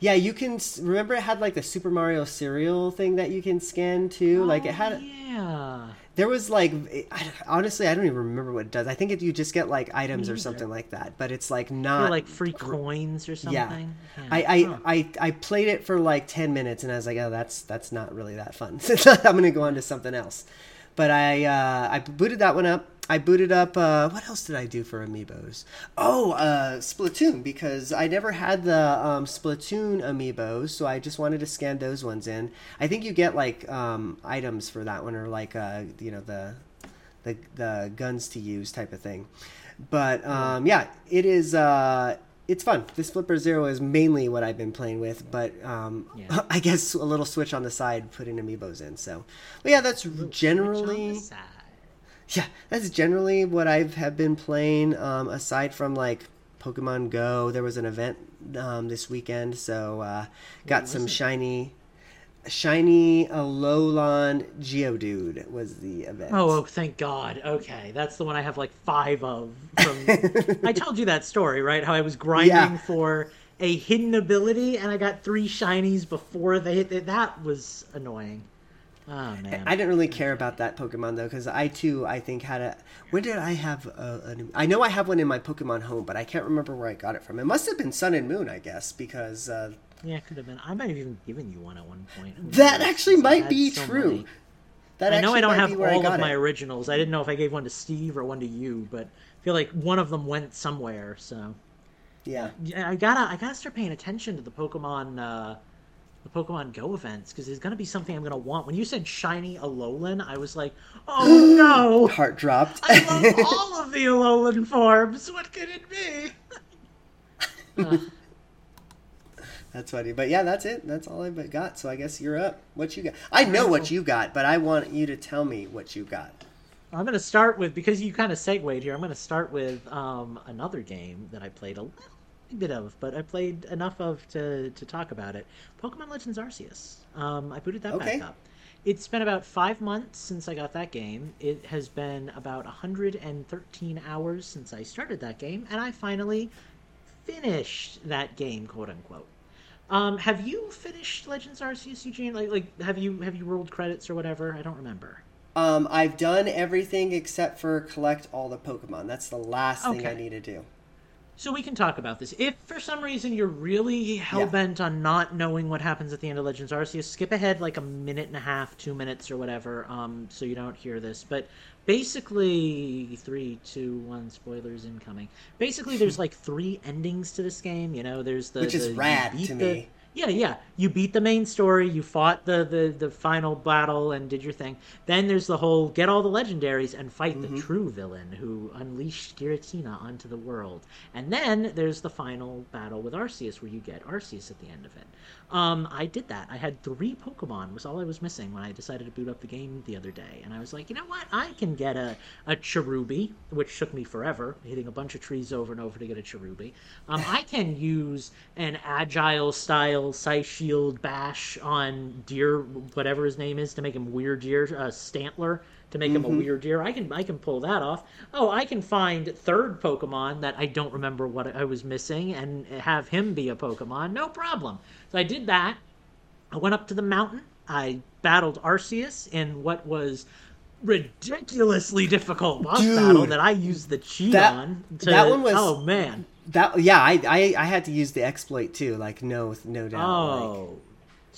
yeah, you can remember it had like the Super Mario cereal thing that you can scan too. like it had Oh, yeah. There was like I, honestly, I don't even remember what it does. I think if you just get like items or something like that, but it's like Or not like free coins or something. Yeah, Yeah. I I, Huh. I I played it for like ten minutes and I was like, oh, that's that's not really that fun. <laughs> I'm gonna go on to something else. But I uh, I booted that one up. I booted up. Uh, what else did I do for amiibos? Oh, uh, Splatoon because I never had the um, Splatoon amiibos, so I just wanted to scan those ones in. I think you get like um, items for that one, or like uh, you know the the the guns to use type of thing. But um, yeah, it is. Uh, it's fun. This Flipper Zero is mainly what I've been playing with, but um, Yeah. <laughs> I guess a little switch on the side, putting amiibos in. So, but yeah, that's generally. Yeah, that's generally what I've have been playing. Um, aside from like Pokemon Go, there was an event um, this weekend, so uh, got some it? shiny, shiny Alolan Geodude was the event. Oh, oh, thank God. Okay, that's the one I have like five of. From <laughs> I told you that story, right? How I was grinding Yeah. for a hidden ability and I got three shinies before they hit. That was annoying. Oh man. I didn't really care about that Pokemon though, because I too I think had a. When did I have a, an? I know I have one in my Pokemon home, but I can't remember where I got it from. It must have been Sun and Moon, I guess, because uh, yeah, it could have been. I might have even given you one at one point. That actually might be so true. many. That I know I don't have be where I all of my it. originals. I didn't know if I gave one to Steve or one to you, but I feel like one of them went somewhere. So Yeah. yeah, I gotta I gotta start paying attention to the Pokemon uh, the Pokemon Go events because there's gonna be something I'm gonna want. When you said shiny Alolan, I was like, oh <gasps> no! Heart dropped. I love <laughs> all of the Alolan forms. What could it be? <laughs> Uh, That's funny. But yeah, that's it. That's all I've got. So I guess you're up. What you got? I know what you got, but I want you to tell me what you got. I'm gonna start with because you kind of segued here. I'm gonna start with um, another game that I played a little bit of, but I played enough of to to talk about it. Pokemon Legends Arceus. Um, I booted that Okay. back up. It's been about five months since I got that game. It has been about 113 hours since I started that game, and I finally finished that game, quote unquote. Um, have you finished Legends Arceus, Eugene? Like, like, have you have you rolled credits or whatever? I don't remember. Um, I've done everything except for collect all the Pokemon. That's the last thing I need to do. So we can talk about this. If for some reason you're really hell bent on not knowing what happens at the end of Legends Arceus, skip ahead like a minute and a half, two minutes or whatever, um, so you don't hear this. But basically, three, two, one, spoilers incoming. Basically, there's <laughs> like three endings to this game. You know, there's the Which is the- rad to the- me. Yeah, yeah. You beat the main story. You fought the, the, the final battle and did your thing. Then there's the whole get all the legendaries and fight Mm-hmm. the true villain who unleashed Giratina onto the world. And then there's the final battle with Arceus where you get Arceus at the end of it. Um, I did that. I had three Pokemon was all I was missing when I decided to boot up the game the other day. And I was like, you know what? I can get a, a Cherubi, which took me forever, hitting a bunch of trees over and over to get a Cherubi. Um, I can use an agile style Shield bash on Deer, whatever his name is, to make him Wyrdeer, uh, Stantler to make him a weird deer. I can I can pull that off. Oh, I can find third Pokemon that I don't remember what I was missing and have him be a Pokemon. No problem. So I did that. I went up to the mountain. I battled Arceus in what was ridiculously difficult boss Dude, battle that I used the cheat that- on. To, that one was- oh man. That yeah, I, I I had to use the exploit too. Like no no doubt. like- Oh,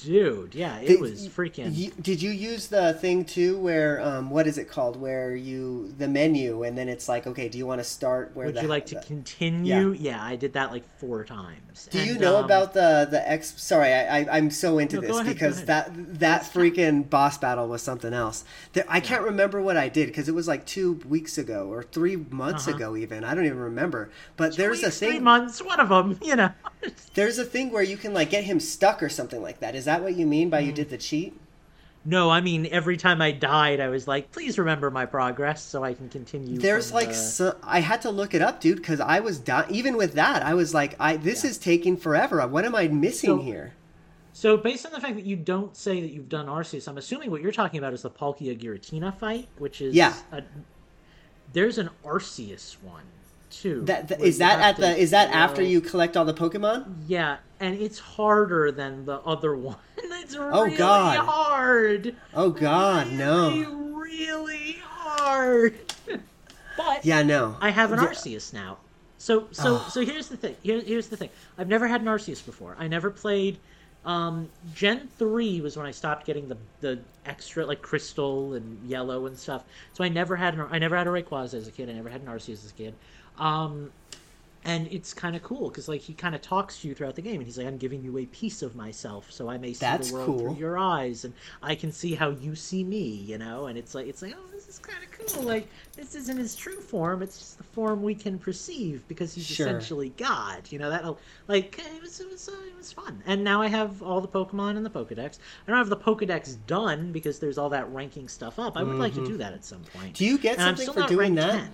dude, yeah, it Did- was freaking. You, did you use the thing too, where um, what is it called? Where you the menu, and then it's like, okay, do you want to start where? Would the, you like to continue? Yeah. I did that like four times. Do you know um, about the the X? Sorry, I, I I'm so into No, this ahead, because that that freaking boss battle was something else. There, I can't remember what I did because it was like two weeks ago or three months Uh-huh. ago even. I don't even remember. But there's a weeks, Three months, one of them, you know. <laughs> There's a thing where you can like get him stuck or something like that. Is that what you mean by you mm. did the cheat? No, I mean every time I died, I was like, "Please remember my progress, so I can continue." There's like the- so, I had to look it up, dude, because I was di- even with that I was like, I this is taking forever. What am I missing So- here? So, based on the fact that you don't say that you've done Arceus, I'm assuming what you're talking about is the Palkia Giratina fight, which is Yeah. A, there's an Arceus one too. That, that is that at to the is that after you collect all the Pokemon? Yeah, and it's harder than the other <laughs> one. It's really Oh, God. hard. Oh God, Really, no. really hard. <laughs> but Yeah, no. I have an. Arceus now. So so Ah. so here's the thing. Here, here's the thing. I've never had an Arceus before. I never played. Um, Gen three was when I stopped getting the the extra like crystal and yellow and stuff. So I never had an I never had a Rayquaza as a kid. I never had an Arceus as a kid. Um, and it's kind of cool because like he kind of talks to you throughout the game, and he's like, "I'm giving you a piece of myself, so I may see That's the world cool. through your eyes, and I can see how you see me." You know, and it's like it's like, oh, this is kind of cool. Like this isn't his true form; it's just the form we can perceive because he's Sure. essentially God. You know that like it was it was uh, it was fun. And now I have all the Pokemon in the Pokedex. I don't have the Pokedex done because there's all that ranking stuff up. I would like to do that at some point. Mm-hmm. Do you get And something for doing that? 10.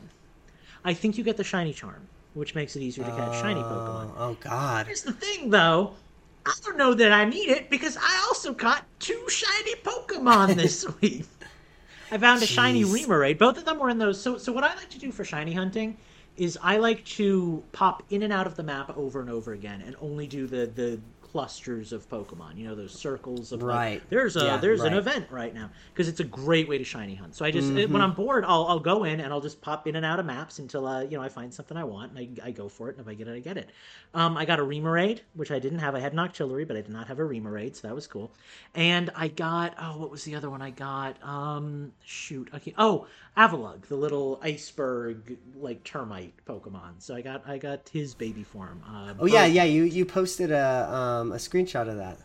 I think you get the shiny charm, which makes it easier to catch shiny oh, Pokemon. Oh, oh God. Here's the thing, though. I don't know that I need it because I also caught two shiny Pokemon <laughs> this week. I found a shiny Jeez. Remoraid. Both of them were in those. So, so what I like to do for shiny hunting is I like to pop in and out of the map over and over again, and only do the the clusters of Pokemon. You know, those circles of like, Right. there's a Yeah, there's an event right now because it's a great way to shiny hunt. So I just Mm-hmm. when I'm bored, I'll I'll go in and I'll just pop in and out of maps until uh, you know I find something I want and I, I go for it. And if I get it, I get it. Um, I got a Remoraid, which I didn't have. I had an Octillery, but I did not have a Remoraid, so that was cool. And I got oh, what was the other one I got? Um, shoot, okay. Oh, Avalugg, the little iceberg like termite Pokemon. So I got I got his baby form. Uh, Oh yeah, yeah. You you posted a um a screenshot of that,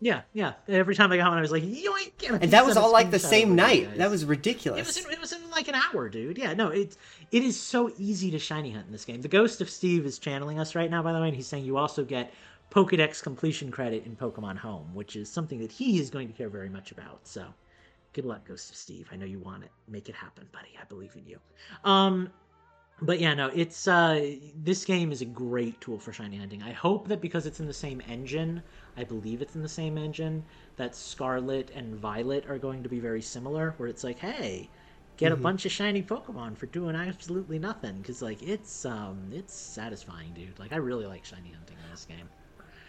yeah, yeah. Every time I got one, I was like, yoink! and that was all like the same over to you night. guys. That was It ridiculous. was, in, it was in like an hour, dude. Yeah, no, it it is so easy to shiny hunt in this game. The Ghost of Steve is channeling us right now, by the way, and he's saying you also get Pokedex completion credit in Pokemon Home, which is something that he is going to care very much about. So, good luck, Ghost of Steve. I know you want it. Make it happen, buddy. I believe in you. Um, but yeah, no, it's uh, this game is a great tool for shiny hunting. I hope that because it's in the same engine, I believe it's in the same engine, that Scarlet and Violet are going to be very similar. Where it's like, hey, get a bunch of shiny Pokemon for doing absolutely nothing, because like it's um, it's satisfying, dude. Like I really like shiny hunting in this game.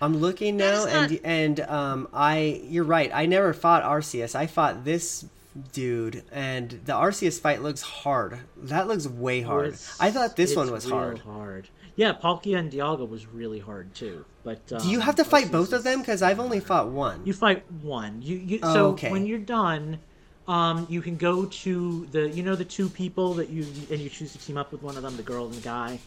I'm looking now, is and and um, I you're right. I never fought Arceus. I fought this dude, and the Arceus fight looks hard. That looks way hard. It's- I thought this one was hard. Hard. Yeah, Palkia and Dialga was really hard too. But um, Do you have to fight Arceus both of them? Because I've only fought one. You fight one. You, you Oh, so okay. when you're done, um, you can go to the you know the two people that you and you choose to team up with one of them, the girl and the guy.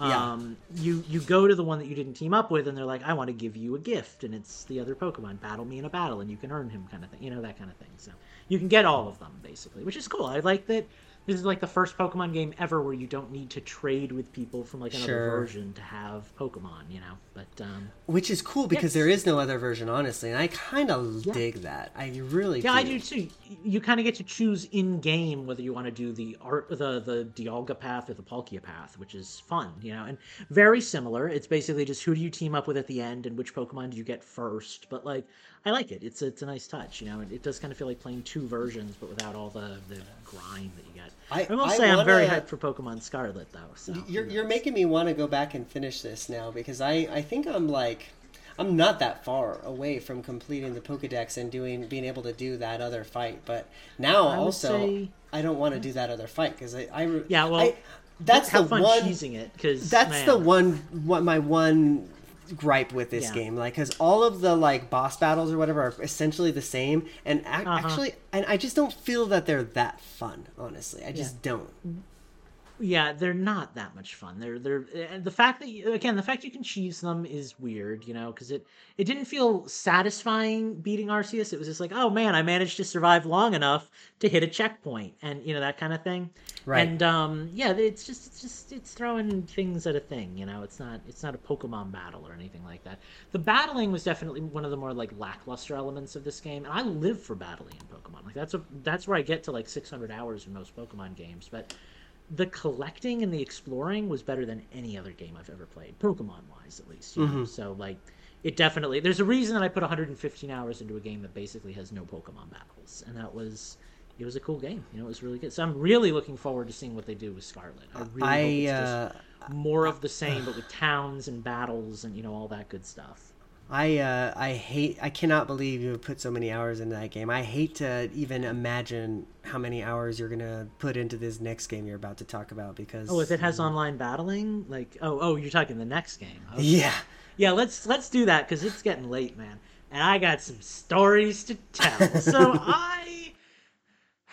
Yeah. Um, you you go to the one that you didn't team up with, and they're like, I want to give you a gift, and it's the other Pokemon. Battle me in a battle, and you can earn him, kind of thing. You know that kind of thing. So you can get all of them basically, which is cool. I like that. This is like the first Pokemon game ever where you don't need to trade with people from like another Sure. version to have Pokemon, you know. But um, Which is cool because there is no other version, honestly, and I kind of Yeah. dig that. I really Yeah, do. I do too. You kind of get to choose in game whether you want to do the art, the the Dialga path or the Palkia path, which is fun, you know, and very similar. It's basically just who do you team up with at the end and which Pokemon do you get first. But like, I like it. It's it's a nice touch, you know. It, it does kind of feel like playing two versions, but without all the the grind that you get. I- I, will I say I'm very hyped for Pokemon Scarlet though. So You're you're making me want to go back and finish this now because I I think I'm like I'm not that far away from completing the Pokédex and doing being able to do that other fight, but now I also say- I don't want to do that other fight because I, I Yeah, well, I, that's the one cheesing it because that's the one what my one gripe with this Yeah. game like because all of the like boss battles or whatever are essentially the same and ac- Uh-huh. actually and i just don't feel that they're that fun honestly i just don't Yeah, they're not that much fun. They're they're and the fact that you, again the fact you can cheese them is weird, you know, because it it didn't feel satisfying beating Arceus. It was just like, oh man, I managed to survive long enough to hit a checkpoint, and you know that kind of thing. Right. And um, yeah, it's just it's just it's throwing things at a thing. You know, it's not it's not a Pokemon battle or anything like that. The battling was definitely one of the more like lackluster elements of this game, and I live for battling in Pokemon. Like that's a that's where I get to like 600 hours in most Pokemon games, but the collecting and the exploring was better than any other game I've ever played, Pokemon wise at least. You know? So like, it definitely there's a reason that I put 115 hours into a game that basically has no Pokemon battles, and that was it was a cool game. You know, it was really good. So I'm really looking forward to seeing what they do with Scarlet. I really I, hope it's uh, just more of the same, but with towns and battles and you know all that good stuff. I uh, I hate I cannot believe you have put so many hours into that game. I hate to even imagine how many hours you're gonna put into this next game you're about to talk about because Oh, if it has online battling, like oh oh, you're talking the next game. Okay. yeah Yeah, let's let's do that because it's getting late, man, and I got some stories to tell. so <laughs> I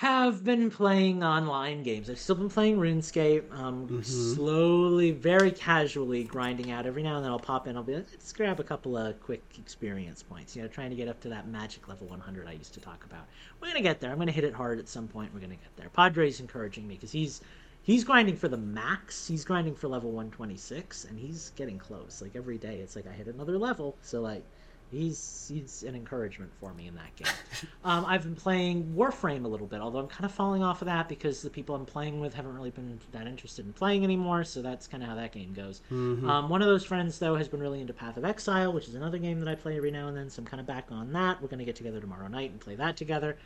have been playing online games. I've still been playing RuneScape. Um, slowly, very casually grinding out. Every now and then I'll pop in. I'll be like, let's grab a couple of quick experience points. You know, trying to get up to that magic level 100 I used to talk about. We're gonna get there. I'm gonna hit it hard at some point. We're gonna get there. Padre's encouraging me because he's he's grinding for the max. He's grinding for level 126, and he's getting close. Like every day, it's like I hit another level. So like, he's he's an encouragement for me in that game. <laughs> um, I've been playing Warframe a little bit, although I'm kind of falling off of that because the people I'm playing with haven't really been that interested in playing anymore. So that's kind of how that game goes. Um, one of those friends though has been really into Path of Exile, which is another game that I play every now and then. So I'm kind of back on that. We're gonna get together tomorrow night and play that together.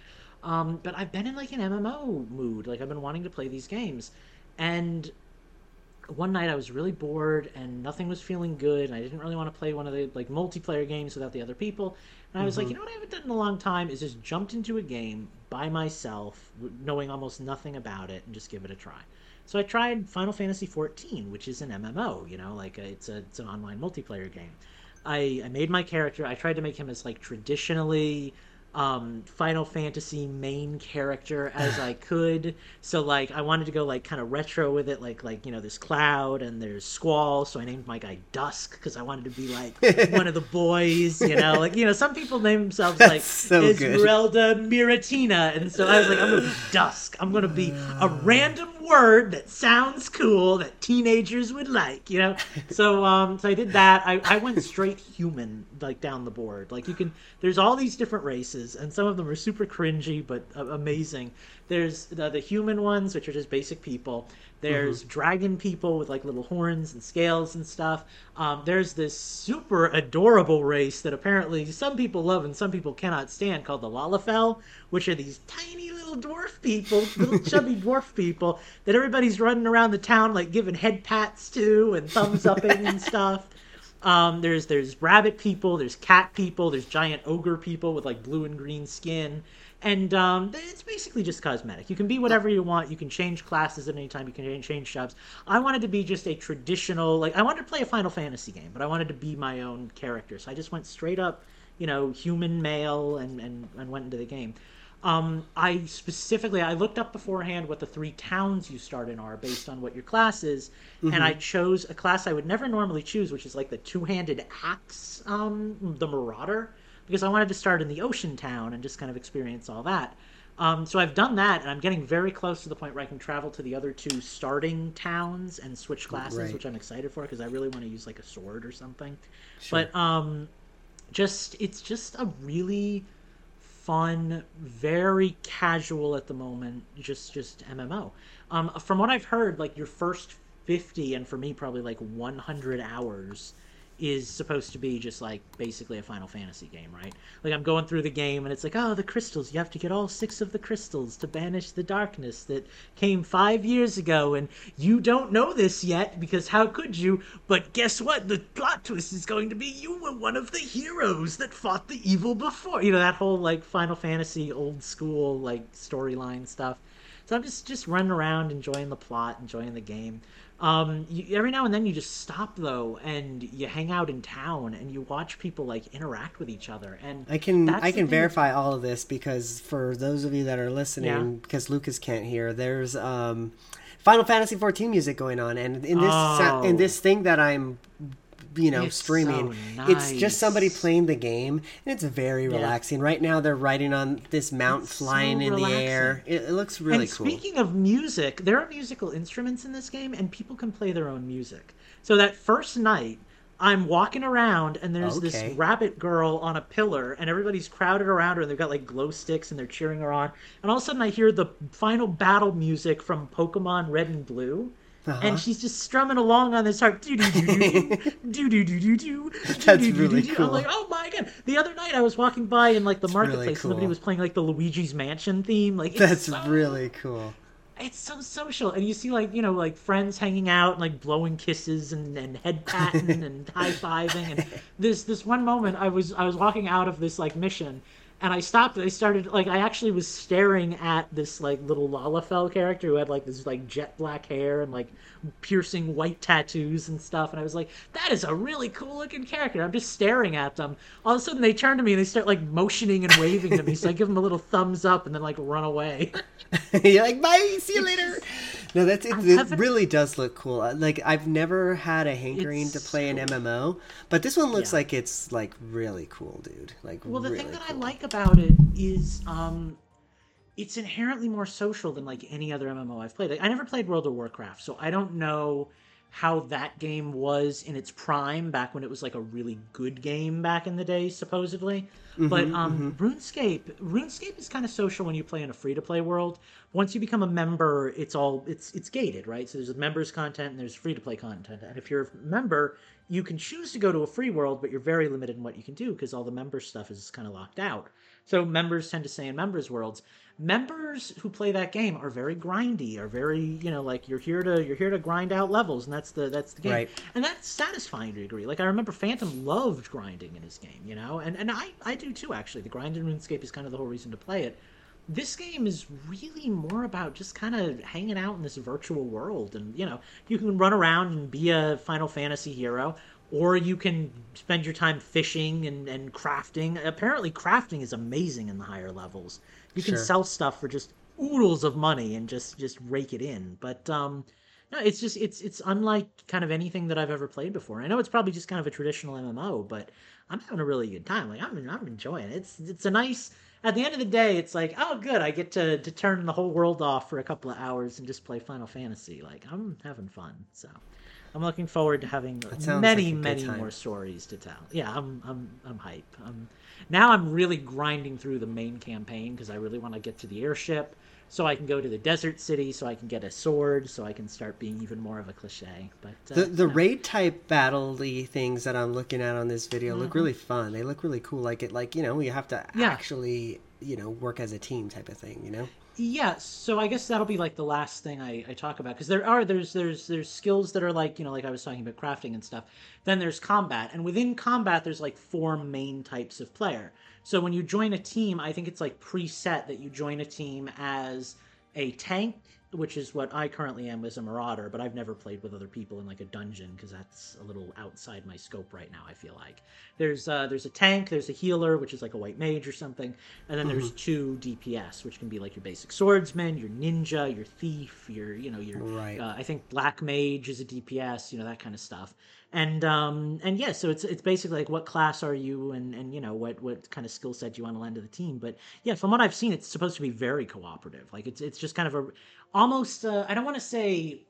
Um, but I've been in like an MMO mood. Like I've been wanting to play these games, and one night I was really bored and nothing was feeling good, and I didn't really want to play one of the like multiplayer games without the other people. And I was like, mm-hmm. you know what I haven't done in a long time is just jumped into a game by myself, knowing almost nothing about it, and just give it a try. So I tried Final Fantasy XIV, which is an MMO. You know, like a, it's a it's an online multiplayer game. I, I made my character. I tried to make him as like traditionally um, Final Fantasy main character as I <sighs> could. So like I wanted to go like kind of retro with it, like like you know there's Cloud and there's Squall. So I named my guy Dusk because I wanted to be like <laughs> one of the boys. You know, like you know some people name themselves like so good. Esmeralda Miratina, and so I was like I'm gonna be Dusk. I'm gonna be a random word that sounds cool that teenagers would like. You know, so um so I did that. I I went straight human like down the board. Like you can there's all these different races and some of them are super cringy but uh, amazing. There's the, the human ones which are just basic people. There's dragon people with like little horns and scales and stuff. Um, there's this super adorable race that apparently some people love and some people cannot stand called the Lalafell, which are these tiny little dwarf people, little <laughs> chubby dwarf people that everybody's running around the town like giving head pats to and thumbs upping and <laughs> stuff. Um, there's there's rabbit people, there's cat people, there's giant ogre people with like blue and green skin, and um, it's basically just cosmetic. You can be whatever you want. You can change classes at any time. You can change jobs. I wanted to be just a traditional like I wanted to play a Final Fantasy game, but I wanted to be my own character. So I just went straight up, you know, human male and and, and went into the game. Um, I specifically I looked up beforehand what the three towns you start in are based on what your class is, and I chose a class I would never normally choose, which is like the two-handed axe, um, the Marauder, because I wanted to start in the ocean town and just kind of experience all that. Um, so I've done that, and I'm getting very close to the point where I can travel to the other two starting towns and switch classes, Right. which I'm excited for because I really want to use like a sword or something. But um, just it's just a really fun, very casual at the moment, just just MMO. Um, from what I've heard, like your first fifty, and for me probably like one hundred hours, is supposed to be just like basically a Final Fantasy game, right? Like I'm going through the game and it's like, oh, the crystals. You have to get all six of the crystals to banish the darkness that came five years ago, and you don't know this yet because how could you? But guess what? The plot twist is going to be you were one of the heroes that fought the evil before. You know that whole like Final Fantasy old school like storyline stuff. So I'm just just running around, enjoying the plot, enjoying the game. Um, you, every now and then you just stop though, and you hang out in town, and you watch people like interact with each other. And I can I can verify all of this because for those of you that are listening, Yeah. because Lucas can't hear, there's um, Final Fantasy 14 music going on, and in this sa- in Oh. this thing that I'm you know It's streaming so it's just somebody playing the game and it's very relaxing right now they're riding on this mount It's so flying in the air it, it looks really and cool speaking of music, there are musical instruments in this game, and people can play their own music. So that first night, I'm walking around, and there's Okay. this rabbit girl on a pillar, and everybody's crowded around her, and they've got like glow sticks, and they're cheering her on. And all of a sudden, I hear the final battle music from Pokemon Red and Blue. Uh-huh. And she's just strumming along on this harp. Do do do do do <laughs> do do That's really cool. I'm like, oh my god! The other night I was walking by in like the it's marketplace, really cool. and somebody was playing like the Luigi's Mansion theme. Like that's so, really cool. It's so social, and you see like you know like friends hanging out and like blowing kisses and, and head patting <laughs> and high fiving. And this this one moment, I was I was walking out of this like mission, and i stopped i started like i actually was staring at this like little lalafell character who had like this like jet black hair and like piercing white tattoos and stuff and i was like that is a really cool looking character i'm just staring at them all of a sudden they turn to me and they start like motioning and waving to me so i give them a little thumbs up and then like run away <laughs> You're like, bye, see you later. <laughs> No, that's it. It really does look cool. Uh, Like I've never had a hankering to play an MMO, but this one looks Yeah. like it's like really cool, dude. Like Well, the really thing that cool. I like about it is um, it's inherently more social than like any other MMO I've played. Like, I never played World of Warcraft, so I don't know how that game was in its prime back when it was like a really good game back in the day, supposedly. Mm-hmm, but um, RuneScape, RuneScape is kind of social when you play in a free-to-play world. Once you become a member, it's all it's it's gated, right? So there's members content and there's free-to-play content. And if you're a member, you can choose to go to a free world, but you're very limited in what you can do because all the member stuff is kind of locked out. So members tend to stay in members worlds. Members who play that game are very grindy, are very you know like you're here to you're here to grind out levels, and that's the that's the game, Right. and that's satisfying to a degree. Like I remember Phantom loved grinding in his game, you know, and and I I do too actually. The grind in RuneScape is kind of the whole reason to play it. This game is really more about just kind of hanging out in this virtual world, and you know you can run around and be a Final Fantasy hero, or you can spend your time fishing and, and crafting. Apparently, crafting is amazing in the higher levels. You can Sure. sell stuff for just oodles of money and just just rake it in. But um, no, it's just it's it's unlike kind of anything that I've ever played before. I know it's probably just kind of a traditional MMO, but I'm having a really good time. Like I'm I'm enjoying it. It's it's a nice. At the end of the day, it's like, oh, good. I get to, to turn the whole world off for a couple of hours and just play Final Fantasy. Like, I'm having fun. So, I'm looking forward to having many, like many time. more stories to tell. Yeah, I'm, I'm, I'm hype. I'm, now I'm really grinding through the main campaign because I really want to get to the airship, so I can go to the desert city, so I can get a sword, so I can start being even more of a cliche. But uh, The the know. raid type battle y things that I'm looking at on this video Mm-hmm. look really fun. They look really cool. Like it, like you know, you have to Yeah. actually you know work as a team type of thing. You know. Yeah, so I guess that'll be like the last thing I, I talk about because there are there's there's there's skills that are like you know like I was talking about crafting and stuff. Then there's combat, and within combat there's like four main types of player. So when you join a team, I think it's like preset that you join a team as a tank, which is what I currently am as a marauder. But I've never played with other people in like a dungeon because that's a little outside my scope right now. I feel like there's uh, there's a tank, there's a healer, which is like a white mage or something, and then there's two DPS, which can be like your basic swordsman, your ninja, your thief, your you know your Right. uh, I think black mage is a DPS, you know that kind of stuff. And um and yeah, so it's it's basically like what class are you and and you know what what kind of skill set you want to lend to the team. But yeah, from what I've seen, it's supposed to be very cooperative. Like it's it's just kind of a almost uh, I don't want to say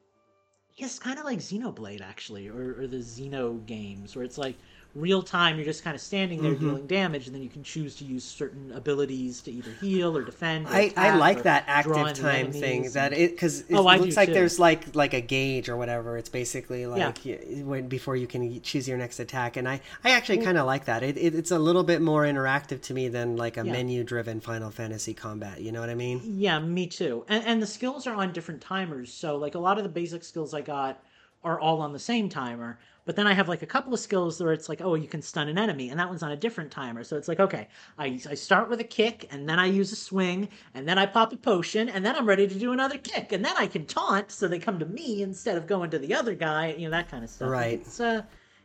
Yes, kind of like Xenoblade actually, or, or the Xeno games, where it's like real time. You're just kind of standing there Mm-hmm. dealing damage, and then you can choose to use certain abilities to either heal or defend. Or I, I like that active time thing that it because it Oh, looks like too. there's like like a gauge or whatever it's basically like y- when before you can choose your next attack and i i actually kind of like that it, it, it's a little bit more interactive to me than like a Yeah. menu driven final fantasy combat you know what i mean Yeah, me too. And, and the skills are on different timers. So, like, a lot of the basic skills I got are all on the same timer. But then I have like a couple of skills where it's like, oh, you can stun an enemy, and that one's on a different timer. So it's like, okay, I, I start with a kick, and then I use a swing, and then I pop a potion, and then I'm ready to do another kick, and then I can taunt, so they come to me instead of going to the other guy, you know, that kind of stuff. Right. It's uh,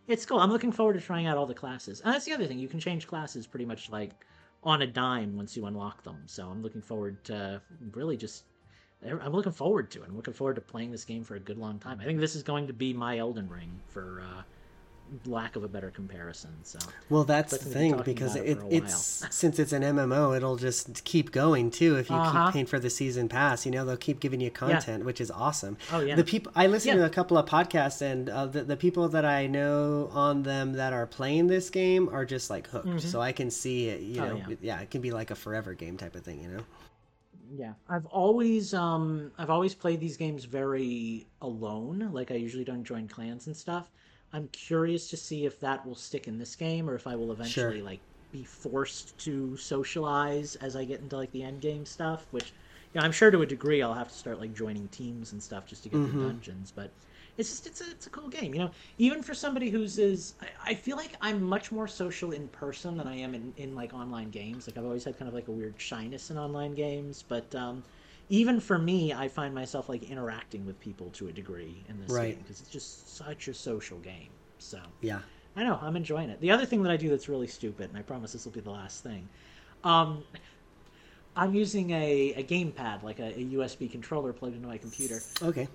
it's cool. I'm looking forward to trying out all the classes. And that's the other thing. You can change classes pretty much like on a dime once you unlock them. So I'm looking forward to really just. I'm looking forward to it. I'm looking forward to playing this game for a good long time. I think this is going to be my Elden Ring for uh, lack of a better comparison. So Well, that's the thing because it, it it's <laughs> since it's an MMO, it'll just keep going too. If you Uh-huh. keep paying for the season pass, you know they'll keep giving you content, which is awesome. Oh, yeah. The people I listen Yeah. to a couple of podcasts, and uh, the the people that I know on them that are playing this game are just like hooked. So I can see it. You Mm-hmm. Oh, know, yeah. yeah, it can be like a forever game type of thing. You know. Yeah, I've always um I've always played these games very alone. Like I usually don't join clans and stuff. I'm curious to see if that will stick in this game or if I will eventually Sure. like be forced to socialize as I get into like the end game stuff, which you know, I'm sure to a degree I'll have to start like joining teams and stuff just to get Mm-hmm. the dungeons, but it's just it's a it's a cool game, you know. Even for somebody who's is I, I feel like I'm much more social in person than I am in, in like online games. Like I've always had kind of like a weird shyness in online games, but um even for me, I find myself like interacting with people to a degree in this Right. game because it's just such a social game. So Yeah. I know I'm enjoying it. The other thing that I do that's really stupid, and I promise this will be the last thing, um, I'm using a, a gamepad, like a, a USB controller plugged into my computer. Okay.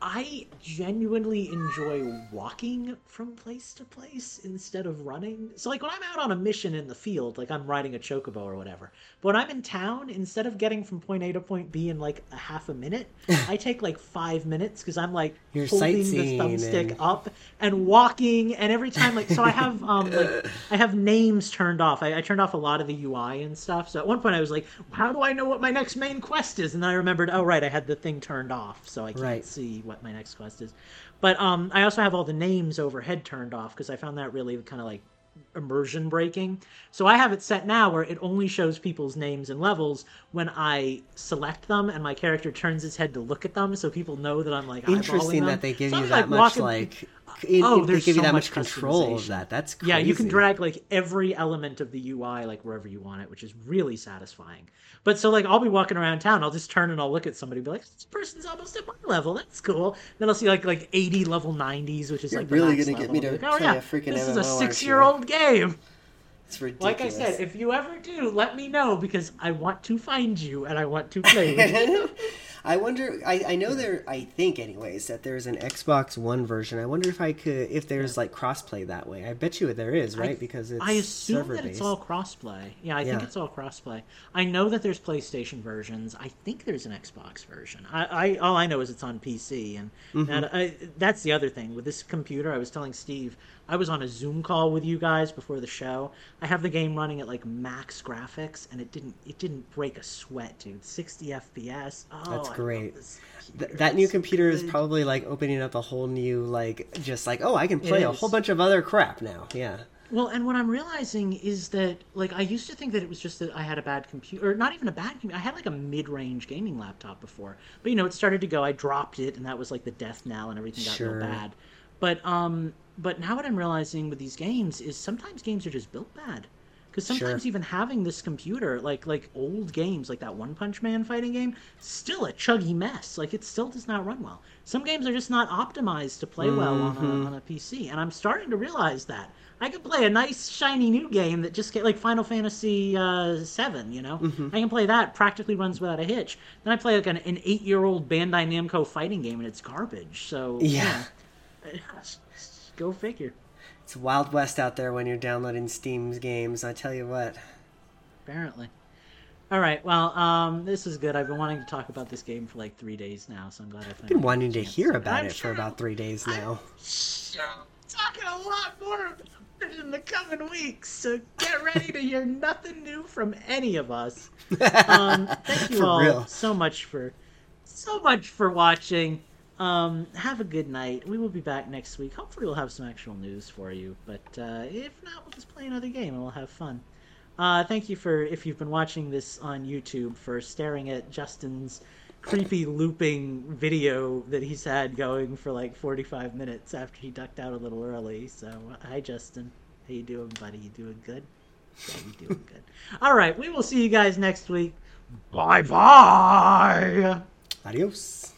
I genuinely enjoy walking from place to place instead of running. So, like, when I'm out on a mission in the field, like I'm riding a chocobo or whatever, but when I'm in town, instead of getting from point A to point B in like a half a minute, <laughs> I take like five minutes because I'm like You're holding the thumbstick and- up and walking, and every time, like, so I have um like <laughs> I have names turned off. I, I turned off a lot of the UI and stuff. So at one point, I was like, how do I know what my next main quest is? And then I remembered, oh right, I had the thing turned off, so I can't Right. see what my next quest is. But um, I also have all the names overhead turned off because I found that really kind of like immersion breaking. So I have it set now where it only shows people's names and levels when I select them and my character turns his head to look at them, so people know that I'm like Interesting them. that they give So you I'm, that much walking- like. In- Oh, they there's give you so that much much control of customization. that. That's crazy. Yeah, you can drag like every element of the UI like wherever you want it, which is really satisfying. But so like I'll be walking around town, I'll just turn and I'll look at somebody, and be like, "This person's almost at my level. That's cool." Then I'll see like like eighty level nineties, which is You're like really max gonna get level. me to like, oh, play yeah, a freaking This is a six-year-old game. It's ridiculous. Like I said, if you ever do, let me know because I want to find you and I want to play <laughs> with you. <laughs> I wonder. I, I know there. I think, anyways, that there's an Xbox One version. I wonder if I could, if there's like crossplay that way. I bet you there is, right? because it's I assume that it's all crossplay. Yeah, I think Yeah. it's all crossplay. I know that there's PlayStation versions. I think there's an Xbox version. I, I all I know is it's on PC, and Mm-hmm. that, I, that's the other thing with this computer. I was telling Steve, I was on a Zoom call with you guys before the show. I have the game running at like max graphics, and it didn't it didn't break a sweat, dude. 60 FPS. Oh, That's great. Th- that new computer is probably like opening up a whole new like just like oh I can play a whole bunch of other crap now. Yeah. Well, and what I'm realizing is that, like, I used to think that it was just that I had a bad computer, or not even a bad computer. I had like a mid-range gaming laptop before, but you know, it started to go. I dropped it, and that was like the death knell, and everything got Sure. real bad. But um, but now what I'm realizing with these games is sometimes games are just built bad. Because sometimes Sure. even having this computer, like like old games, like that One Punch Man fighting game, still a chuggy mess. Like it still does not run well. Some games are just not optimized to play well on Mm-hmm. a, on a PC, and I'm starting to realize that. I could play a nice shiny new game that just get like Final Fantasy uh, Seven. You know, Mm-hmm. I can play that practically runs without a hitch. Then I play like an, an eight year old Bandai Namco fighting game, and it's garbage. So Yeah. yeah. <laughs> go figure. It's Wild West out there when you're downloading Steam's games. I tell you what. Apparently. All right. Well, um, this is good. I've been wanting to talk about this game for like three days now, so I'm glad I finally. I've been wanting to hear about I'm it for about three days now. Sure, talking a lot more about it in the coming weeks. So get ready to hear nothing new from any of us. <laughs> Um, thank you For all real. so much for so much for watching. Um, have a good night. We will be back next week. Hopefully, we'll have some actual news for you. But uh, if not, we'll just play another game and we'll have fun. Uh, thank you for if you've been watching this on YouTube for staring at Justin's creepy looping video that he's had going for like 45 minutes after he ducked out a little early. So, hi Justin. How you doing, buddy? You doing good? Yeah, you doing good. <laughs> All right, we will see you guys next week. Bye bye. Adios.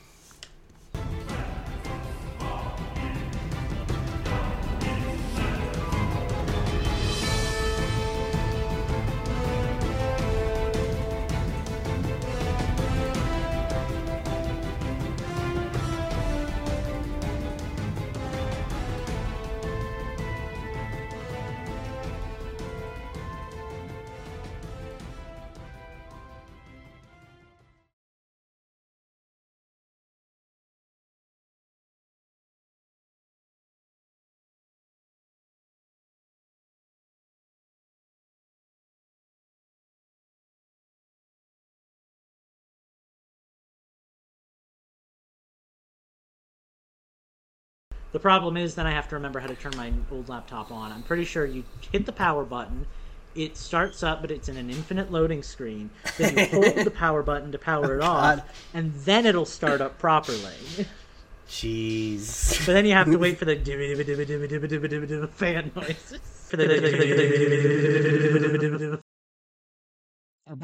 The problem is then I have to remember how to turn my old laptop on. I'm pretty sure you hit the power button, it starts up, but it's in an infinite loading screen. Then you hold the power button to power <laughs> oh, it oh, off, and then it'll start up properly. Jeez. But then you have to wait for the <laughs> fan noises. For the <laughs> oh,